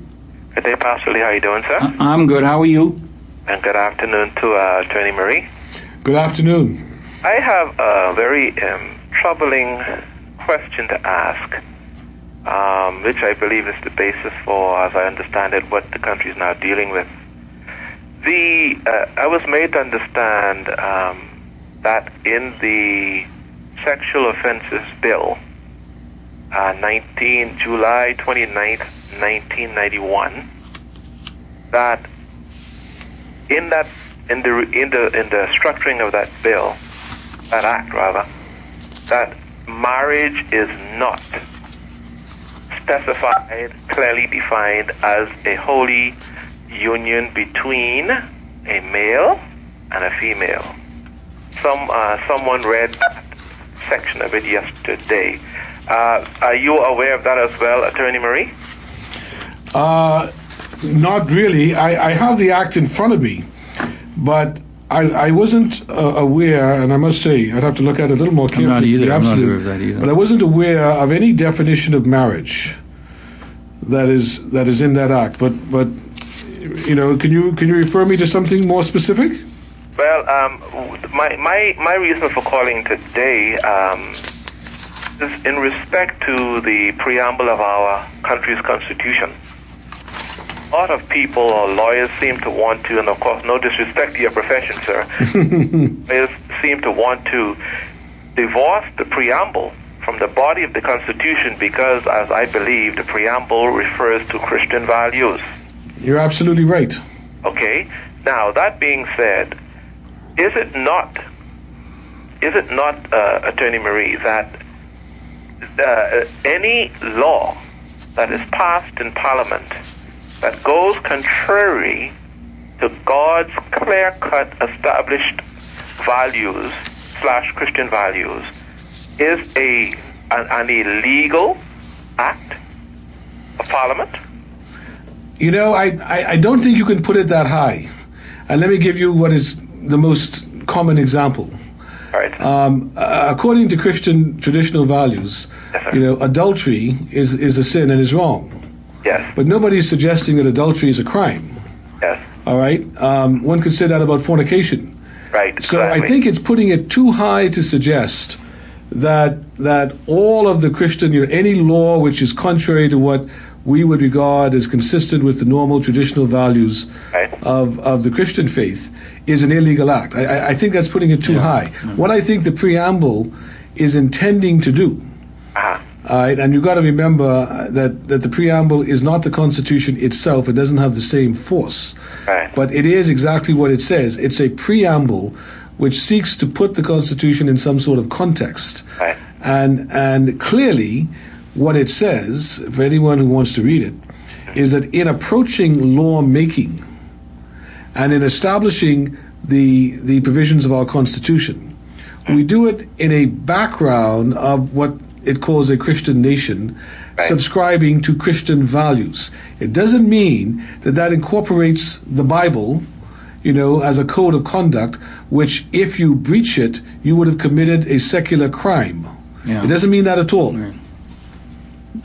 F: Good day, Pastor Lee. How are you doing, sir?
B: I'm good. How are you?
F: And good afternoon to uh, Attorney Moree.
E: Good afternoon.
F: I have a very um, troubling question to ask, um, which I believe is the basis for, as I understand it, what the country is now dealing with. The uh, I was made to understand um, that in the sexual offenses bill, uh, 19 July 29th, 1991, that in that in the in the in the structuring of that bill, that act rather, that marriage is not specified clearly defined as a holy union between a male and a female. Some uh, someone read that section of it yesterday. Uh, are you aware of that as well, Attorney Moree?
E: Uh, not really. I, I have the act in front of me, but I, I wasn't uh, aware, and I must say, I'd have to look at it a little more carefully.
B: not
E: to be
B: either. I'm not aware of that either.
E: But I wasn't aware of any definition of marriage that is that is in that act. But but you know, can you can you refer me to something more specific?
F: Well, um, my, my, my reason for calling today um, is in respect to the preamble of our country's constitution. A lot of people or lawyers seem to want to, and of course, no disrespect to your profession, sir, lawyers seem to want to divorce the preamble from the body of the Constitution because, as I believe, the preamble refers to Christian values.
E: You're absolutely right.
F: Okay. Now that being said, is it not is it not, uh, Attorney Moree, that uh, any law that is passed in Parliament that goes contrary to God's clear-cut established values slash Christian values is a an, an illegal act of Parliament?
E: You know, I, I, I don't think you can put it that high. And let me give you what is the most common example.
F: All right.
E: Um, uh, according to Christian traditional values,
F: Yes,
E: you know, adultery is, is a sin and is wrong.
F: yes.
E: But nobody's suggesting that adultery is a crime.
F: Yes.
E: All right, um, one could say that about fornication.
F: Right.
E: So I think it's putting it too high to suggest that that all of the Christian, you know, any law which is contrary to what we would regard as consistent with the normal traditional values
F: Right.
E: of, of the Christian faith is an illegal act. I, I- I think that's putting it too high. What I think the preamble is intending to do
F: Uh-huh.
E: all right, and you've got to remember that, that the preamble is not the Constitution itself. It doesn't have the same force.
F: Right.
E: But it is exactly what it says. It's a preamble which seeks to put the Constitution in some sort of context.
F: Right.
E: And, and clearly, what it says, for anyone who wants to read it, is that in approaching lawmaking and in establishing the, the provisions of our Constitution, we do it in a background of what it calls a Christian nation,
F: Right.
E: subscribing to Christian values. It doesn't mean that that incorporates the Bible, you know, as a code of conduct, which if you breach it, you would have committed a secular crime.
B: Yeah.
E: It doesn't mean that at all.
B: Right.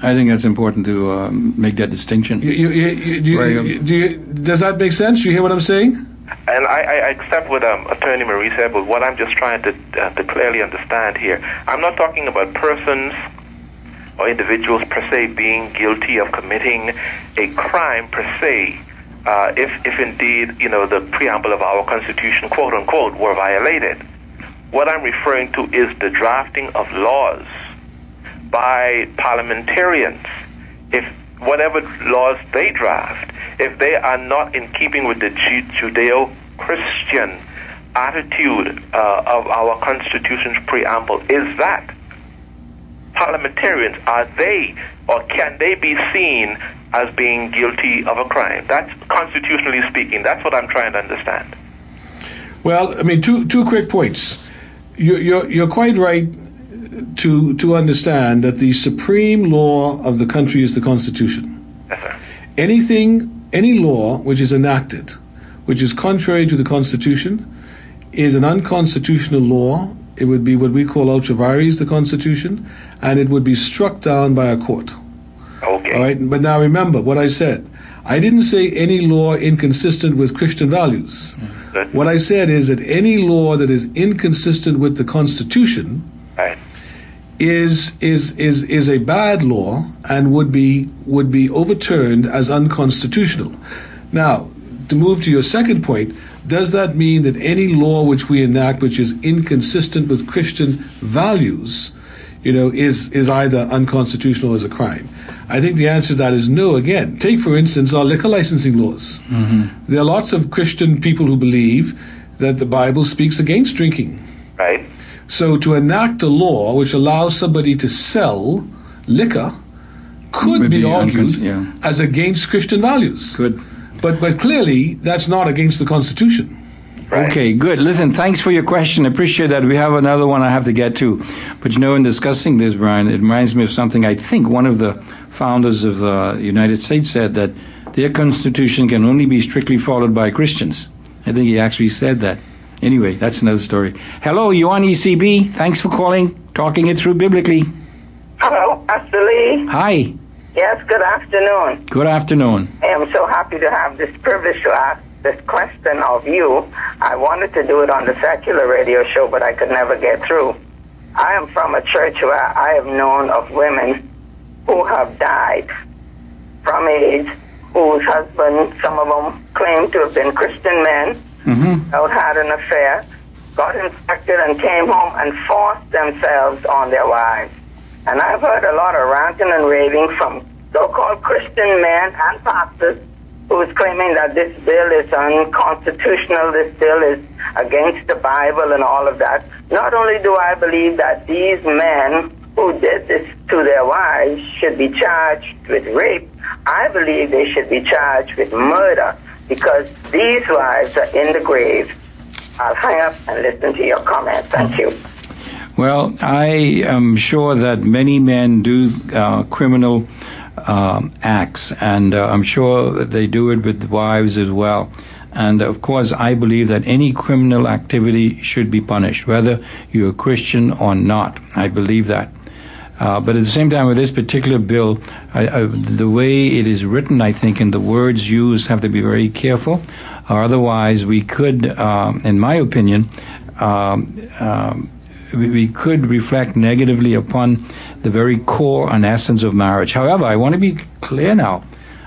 B: I think it's important to um, make that distinction.
E: You, you, you, you, do you-
B: Right, um,
E: do you- does that make sense? You hear what I'm saying?
F: And I, I accept what um, Attorney Moree said, but what I'm just trying to, uh, to clearly understand here, I'm not talking about persons or individuals per se being guilty of committing a crime per se, uh, if, if indeed, you know, the preamble of our Constitution, quote unquote, were violated. What I'm referring to is the drafting of laws by parliamentarians. If whatever laws they draft, if they are not in keeping with the Judeo-Christian attitude uh, of our Constitution's preamble is that parliamentarians are they or can they be seen as being guilty of a crime? That's constitutionally speaking. That's what I'm trying to understand.
E: Well, I mean, two two quick points. You're you're, you're quite right to to understand that the supreme law of the country is the Constitution.
F: Yes, sir.
E: Anything, any law which is enacted, which is contrary to the Constitution, is an unconstitutional law. It would be what we call ultra vires the Constitution, and it would be struck down by a court.
F: Okay.
E: All right, but now remember what I said. I didn't say any law inconsistent with Christian values.
F: Good.
E: What I said is that any law that is inconsistent with the Constitution. Is is is is a bad law and would be would be overturned as unconstitutional. Now, to move to your second point, does that mean that any law which we enact which is inconsistent with Christian values, you know, is is either unconstitutional or is a crime? I think the answer to that is no. Again, take for instance our liquor licensing laws. Mm-hmm. There are lots of Christian people who believe that the Bible speaks against drinking.
F: Right.
E: So to enact a law which allows somebody to sell liquor could
B: Would
E: be
B: be
E: argued
B: uncon- yeah.
E: as against Christian values.
B: Good.
E: But but clearly that's not against the Constitution.
F: Right.
B: Okay, good. Listen, thanks for your question. Appreciate that. We have another one I have to get to. But you know, in discussing this, Brian, it reminds me of something I think one of the founders of the United States said that their constitution can only be strictly followed by Christians. I think he actually said that. Anyway, that's another story. Hello, you on ECB? Thanks for calling, talking it through biblically.
G: Hello, Pastor Lee.
B: Hi,
G: Yes, good afternoon.
B: good afternoon.
G: I am so happy to have this privilege to ask this question of you. I wanted to do it on the secular radio show, but I could never get through. I am from a church where I have known of women who have died from AIDS, whose husbands, some of them claim to have been Christian men,
B: Mm-hmm.
G: out had an affair, got infected, and came home and forced themselves on their wives. And I've heard a lot of ranting and raving from so-called Christian men and pastors who's claiming that this bill is unconstitutional, this bill is against the Bible and all of that. Not only do I believe that these men who did this to their wives should be charged with rape, I believe they should be charged with murder because these wives are in the grave. I'll hang up and listen to your comments. Thank you.
B: Well, I am sure that many men do uh, criminal um, acts, and uh, I'm sure that they do it with wives as well. And of course, I believe that any criminal activity should be punished, whether you're a Christian or not. I believe that. Uh, but at the same time, with this particular bill, I, I, the way it is written, I think, and the words used have to be very careful, or otherwise we could, um, in my opinion, um, um, we, we could reflect negatively upon the very core and essence of marriage. However, I want to be clear now.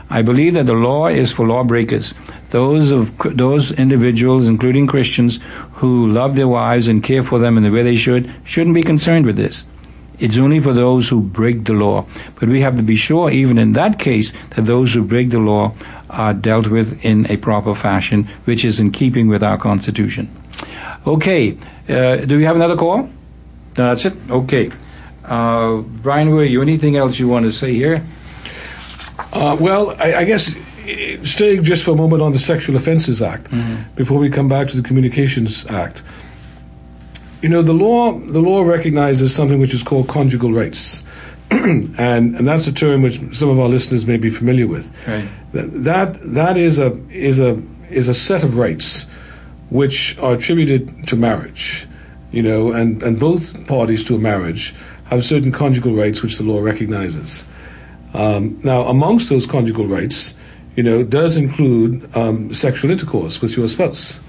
B: I believe that the law is for lawbreakers. Those of those individuals, including Christians, who love their wives and care for them in the way they should, shouldn't be concerned with this. It's only for those who break the law. But we have to be sure, even in that case, that those who break the law are dealt with in a proper fashion, which is in keeping with our Constitution. Okay, uh, do we have another call? No, that's it? Okay. Uh, Brian, were you anything else you want to say here?
E: Uh, well, I, I guess staying just for a moment on the Sexual Offences Act before we come back to the Communications Act. You know, the law the law recognizes something which is called conjugal rights, and and that's a term which some of our listeners may be familiar with.
B: Right.
E: That that is a is a is a set of rights which are attributed to marriage. You know, and, and both parties to a marriage have certain conjugal rights which the law recognizes. Um, now, amongst those conjugal rights, you know, does include um, sexual intercourse with your spouse.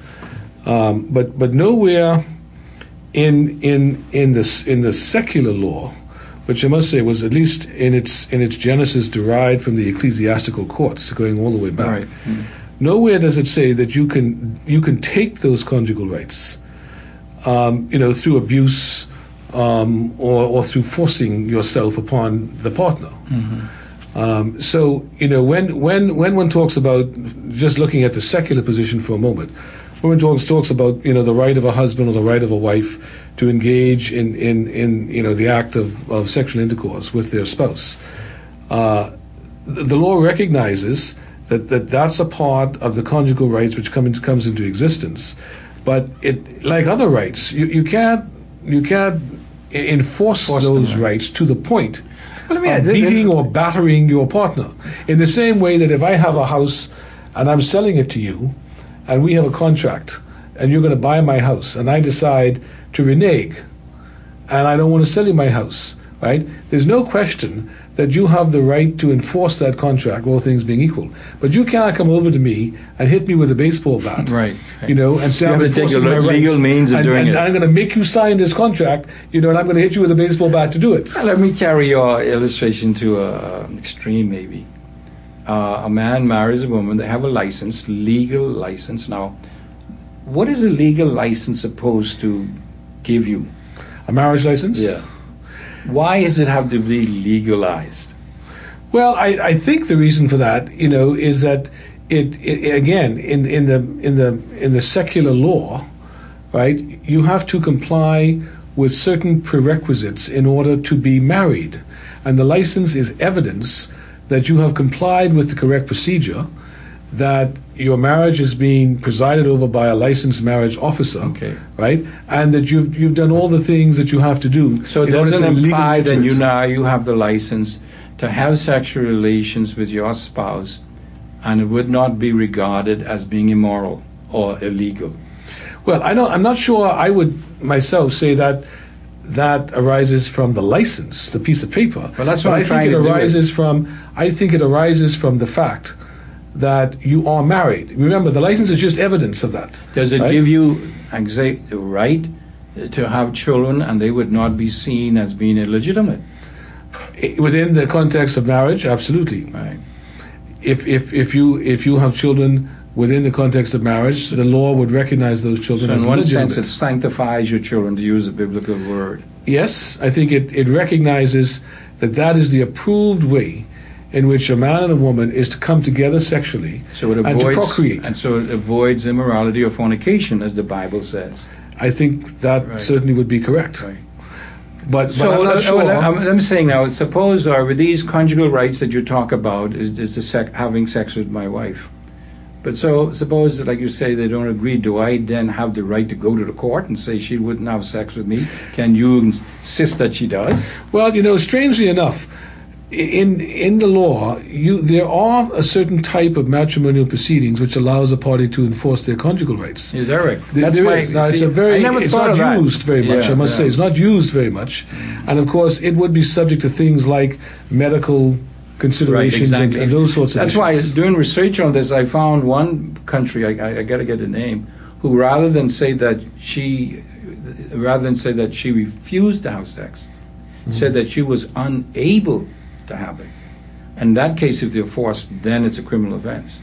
E: Um, but but nowhere in in in this in the secular law, which I must say was at least in its in its genesis derived from the ecclesiastical courts, going all the way back.
B: Right.
E: Nowhere does it say that you can you can take those conjugal rights, um, you know, through abuse um, or, or through forcing yourself upon the partner. Um, so you know when when when one talks about just looking at the secular position for a moment, woman talks talks about you know the right of a husband or the right of a wife to engage in in, in you know the act of, of sexual intercourse with their spouse. Uh, the, the law recognizes that, that that's a part of the conjugal rights which come into, comes into existence. But it like other rights, you, you can't you can't enforce
B: Force
E: those
B: them, right.
E: rights to the point
B: Well, I mean,
E: of
B: this-
E: beating or battering your partner. In the same way that if I have a house and I'm selling it to you, and we have a contract, and you're going to buy my house, and I decide to renege, and I don't want to sell you my house, right? There's no question that you have the right to enforce that contract, all things being equal. But you cannot come over to me and hit me with a baseball bat,
B: Right, right.
E: You know, and say
B: You
E: I'm
B: have to take
E: enforcing
B: a
E: my
B: legal
E: rights,
B: means of
E: and,
B: doing
E: and
B: it.
E: I'm going to make you sign this contract, you know, and I'm going to hit you with a baseball bat to do it.
B: Well, Let me carry your illustration to a- an extreme, maybe. Uh, a man marries a woman, they have a license, legal license. Now, what is a legal license supposed to give you?
E: A marriage license? Yeah.
B: Why does it have to be legalized?
E: Well, I, I think the reason for that, you know, is that it, it again in in the in the in the secular law, right? You have to comply with certain prerequisites in order to be married, and the license is evidence that you have complied with the correct procedure, that your marriage is being presided over by a licensed marriage officer,
B: Okay.
E: right? And that you've you've done all the things that you have to do.
B: So it doesn't imply that you now you have the license to have sexual relations with your spouse, and it would not be regarded as being immoral or illegal.
E: Well, I don't, I'm not sure I would myself say that that arises from the license, the piece of paper.
B: Well, that's
E: But
B: what I'm
E: I
B: trying
E: think
B: to
E: it
B: do it.
E: arises from. I think it arises from the fact that you are married. Remember, the license is just evidence of that.
B: Does it
E: right?
B: give you exa- the right to have children and they would not be seen as being illegitimate?
E: Within the context of marriage? Absolutely.
B: Right.
E: If if if you if you have children within the context of marriage, the law would recognize those children
B: So
E: as
B: in one
E: legitimate.
B: sense, it sanctifies your children, to use a biblical word.
E: Yes, I think it, it recognizes that that is the approved way in which a man and a woman is to come together sexually
B: So it
E: and to
B: avoids
E: procreate.
B: and so it avoids immorality or fornication, as the Bible says.
E: I think that
B: Right.
E: certainly would be correct.
B: Right.
E: But,
B: So
E: but I'm not
B: uh,
E: sure.
B: well, I'm, I'm saying now, suppose uh, with these conjugal rights that you talk about is, is the sec- having sex with my wife. But so suppose, that, like you say, they don't agree. Do I then have the right to go to the court and say she wouldn't have sex with me? Can you insist that she does?
E: well, you know, strangely enough, in in the law, you there are a certain type of matrimonial proceedings which allows a party to enforce their conjugal rights.
B: Is Eric?
E: There- there is. Now, it's a very. It's not
B: of that.
E: used very much.
B: Yeah,
E: I must
B: yeah.
E: say, it's not used very much, mm. and of course, it would be subject to things like medical
B: Right,
E: considerations and-
B: exactly.
E: and, those sorts of
B: That's
E: issues.
B: why, doing research on this, I found one country. I, I, I got to get the name. Who, rather than say that she, rather than say that she refused to have sex,
E: Mm-hmm.
B: said that she was unable to have it. In that case, if they're forced, then it's a criminal offense.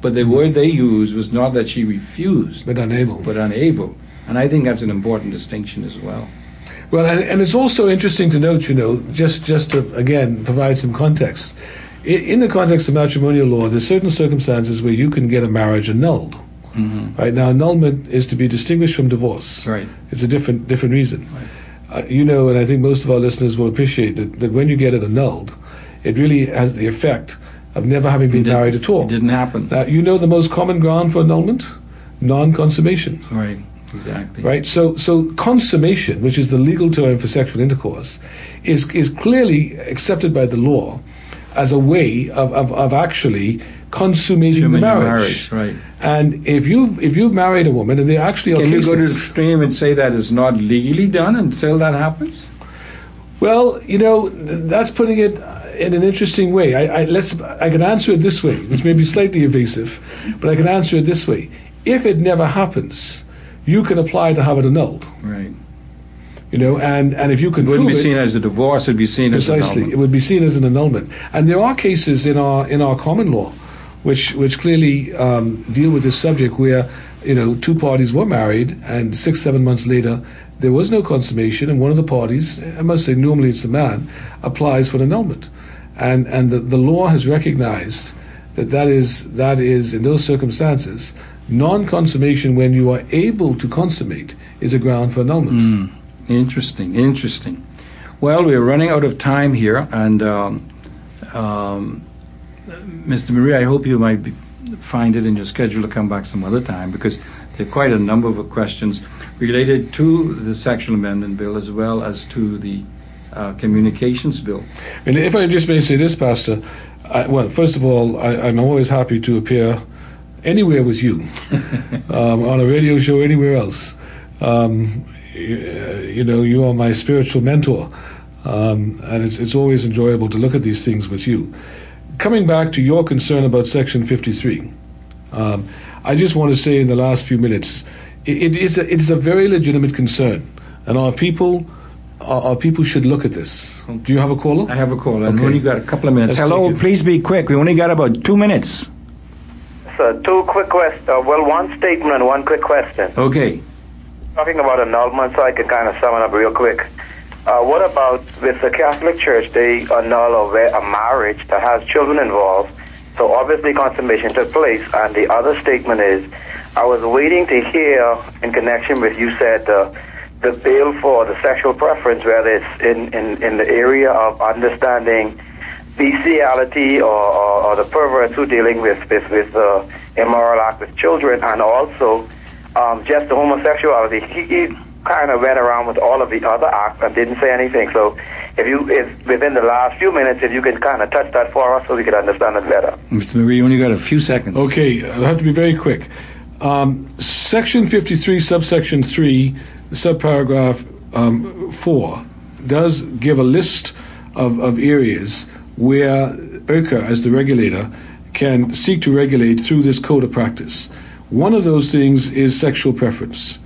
B: But the word they used was not that she refused,
E: but unable.
B: but unable. And I think that's an important distinction as well.
E: Well, and, and it's also interesting to note, you know, just just to again provide some context. In, in the context of matrimonial law, there's certain circumstances where you can get a marriage annulled. Right now, annulment is to be distinguished from divorce.
B: Right.
E: It's a different different reason. Uh, you know, and I think most of our listeners will appreciate that, that when you get it annulled, it really has the effect of never having been married at all.
B: It didn't happen.
E: Now, you know the most common ground for annulment? Non-consummation.
B: right. Exactly.
E: Right. So, so consummation, which is the legal term for sexual intercourse, is is clearly accepted by the law as a way of, of, of actually consummating
B: Assuming
E: the
B: you're
E: marriage.
B: right.
E: And if you've if you've married a woman, and they actually are
B: Can you go to the extreme and say that it's not legally done until that happens?
E: well, you know, that's putting it in an interesting way. I, I let's I can answer it this way, which may be slightly evasive, but I can answer it this way: if it never happens, you can apply to have it annulled.
B: Right.
E: You know, and and if you can
B: It wouldn't be
E: it,
B: seen as a divorce; it'd be seen as
E: Precisely,
B: an
E: it would be seen as an annulment. And there are cases in our in our common law, which which clearly um, deal with this subject, where you know two parties were married, and six seven months later there was no consummation, and one of the parties, I must say, normally it's the man, applies for an annulment, and and the, the law has recognized that that is that is in those circumstances Non consummation, when you are able to consummate, is a ground for annulment.
B: Mm, interesting, interesting. Well, we're running out of time here, and um, um, Mr. Moree, I hope you might be, find it in your schedule to come back some other time because there are quite a number of questions related to the sexual amendment bill as well as to the uh, communications bill.
E: And if I just may say this, Pastor, I, well, first of all, I, am always happy to appear anywhere with you, um, on a radio show, anywhere else. Um, you, you, know, you are my spiritual mentor, um, and it's, it's always enjoyable to look at these things with you. Coming back to your concern about Section 53, um, I just want to say in the last few minutes, it, it is a, it is a very legitimate concern, and our people our, people should look at this. Do you have a caller?
B: I have a caller. Okay. we only got a couple of minutes.
H: Let's Hello, please be quick. We only got about two minutes.
I: So, two quick questions. Uh, well, one statement and one quick question.
B: Okay.
I: Talking about annulment, so I can kind of sum it up real quick. Uh, what about with the Catholic Church? They annul a, a marriage that has children involved. So obviously consummation took place. And the other statement is, I was waiting to hear in connection with you said. Uh, the bill for the sexual preference, whether it's in, in, in the area of understanding bestiality or, or, or the perverts who are dealing with, with, with uh, immoral act with children, and also um, just the homosexuality. He, he kind of went around with all of the other acts and didn't say anything. So if you, if within the last few minutes, if you can kind of touch that for us so we can understand it better.
B: Mr. Moree, you only got a few seconds.
E: Okay, I'll have to be very quick. Um, section 53, subsection 3 subparagraph um, 4 does give a list of, of areas where URCA, as the regulator, can seek to regulate through this code of practice. One of those things is sexual preference.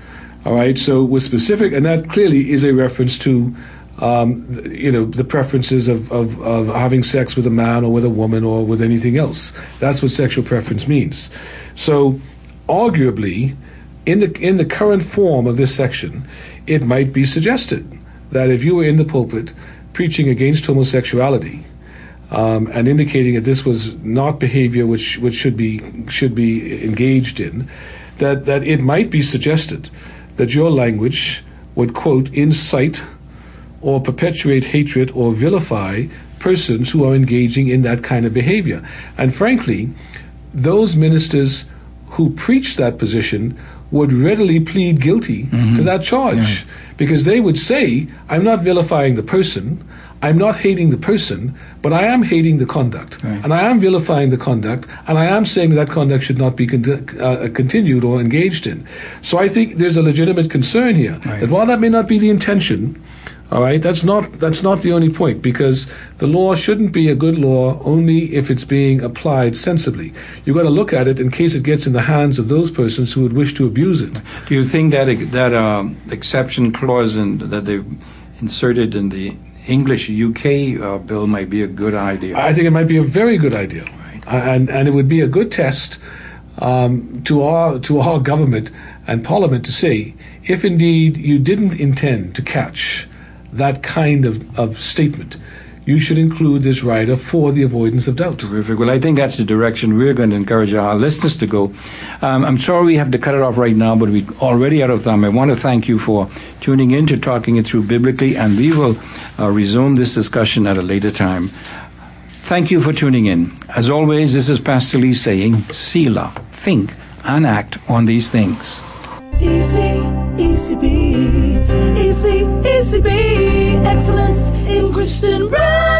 E: All right, so with specific, and that clearly is a reference to, um, you know, the preferences of, of, of having sex with a man or with a woman or with anything else. That's what sexual preference means. So, arguably, in the in the current form of this section, it might be suggested that if you were in the pulpit preaching against homosexuality um, and indicating that this was not behavior which which should be should be engaged in, that that it might be suggested that your language would quote incite or perpetuate hatred or vilify persons who are engaging in that kind of behavior. And frankly, those ministers who preach that position would readily plead guilty mm-hmm. to that charge yeah. because they would say, I'm not vilifying the person, I'm not hating the person, but I am hating the conduct. Right. And I am vilifying the conduct, and I am saying that conduct should not be con- uh, continued or engaged in. So I think there's a legitimate concern here right. that while that may not be the intention, all right, that's not that's not the only point because the law shouldn't be a good law only if it's being applied sensibly. You've got to look at it in case it gets in the hands of those persons who would wish to abuse it.
B: Do you think that that um, exception clause in, that they've inserted in the English UK uh, bill might be a good idea?
E: I think it might be a very good idea, right. uh, and and it would be a good test um, to our to our government and Parliament to see if indeed you didn't intend to catch that kind of, of statement, you should include this rider for the avoidance of doubt.
B: Terrific. Well, I think that's the direction we're going to encourage our listeners to go. Um, I'm sorry we have to cut it off right now, but we're already out of time. I want to thank you for tuning in to Talking It Through Biblically, and we will uh, resume this discussion at a later time. Thank you for tuning in. As always, this is Pastor Lee saying, Selah, think and act on these things.
A: Easy, easy be, easy, easy be, excellence in Christian Brown.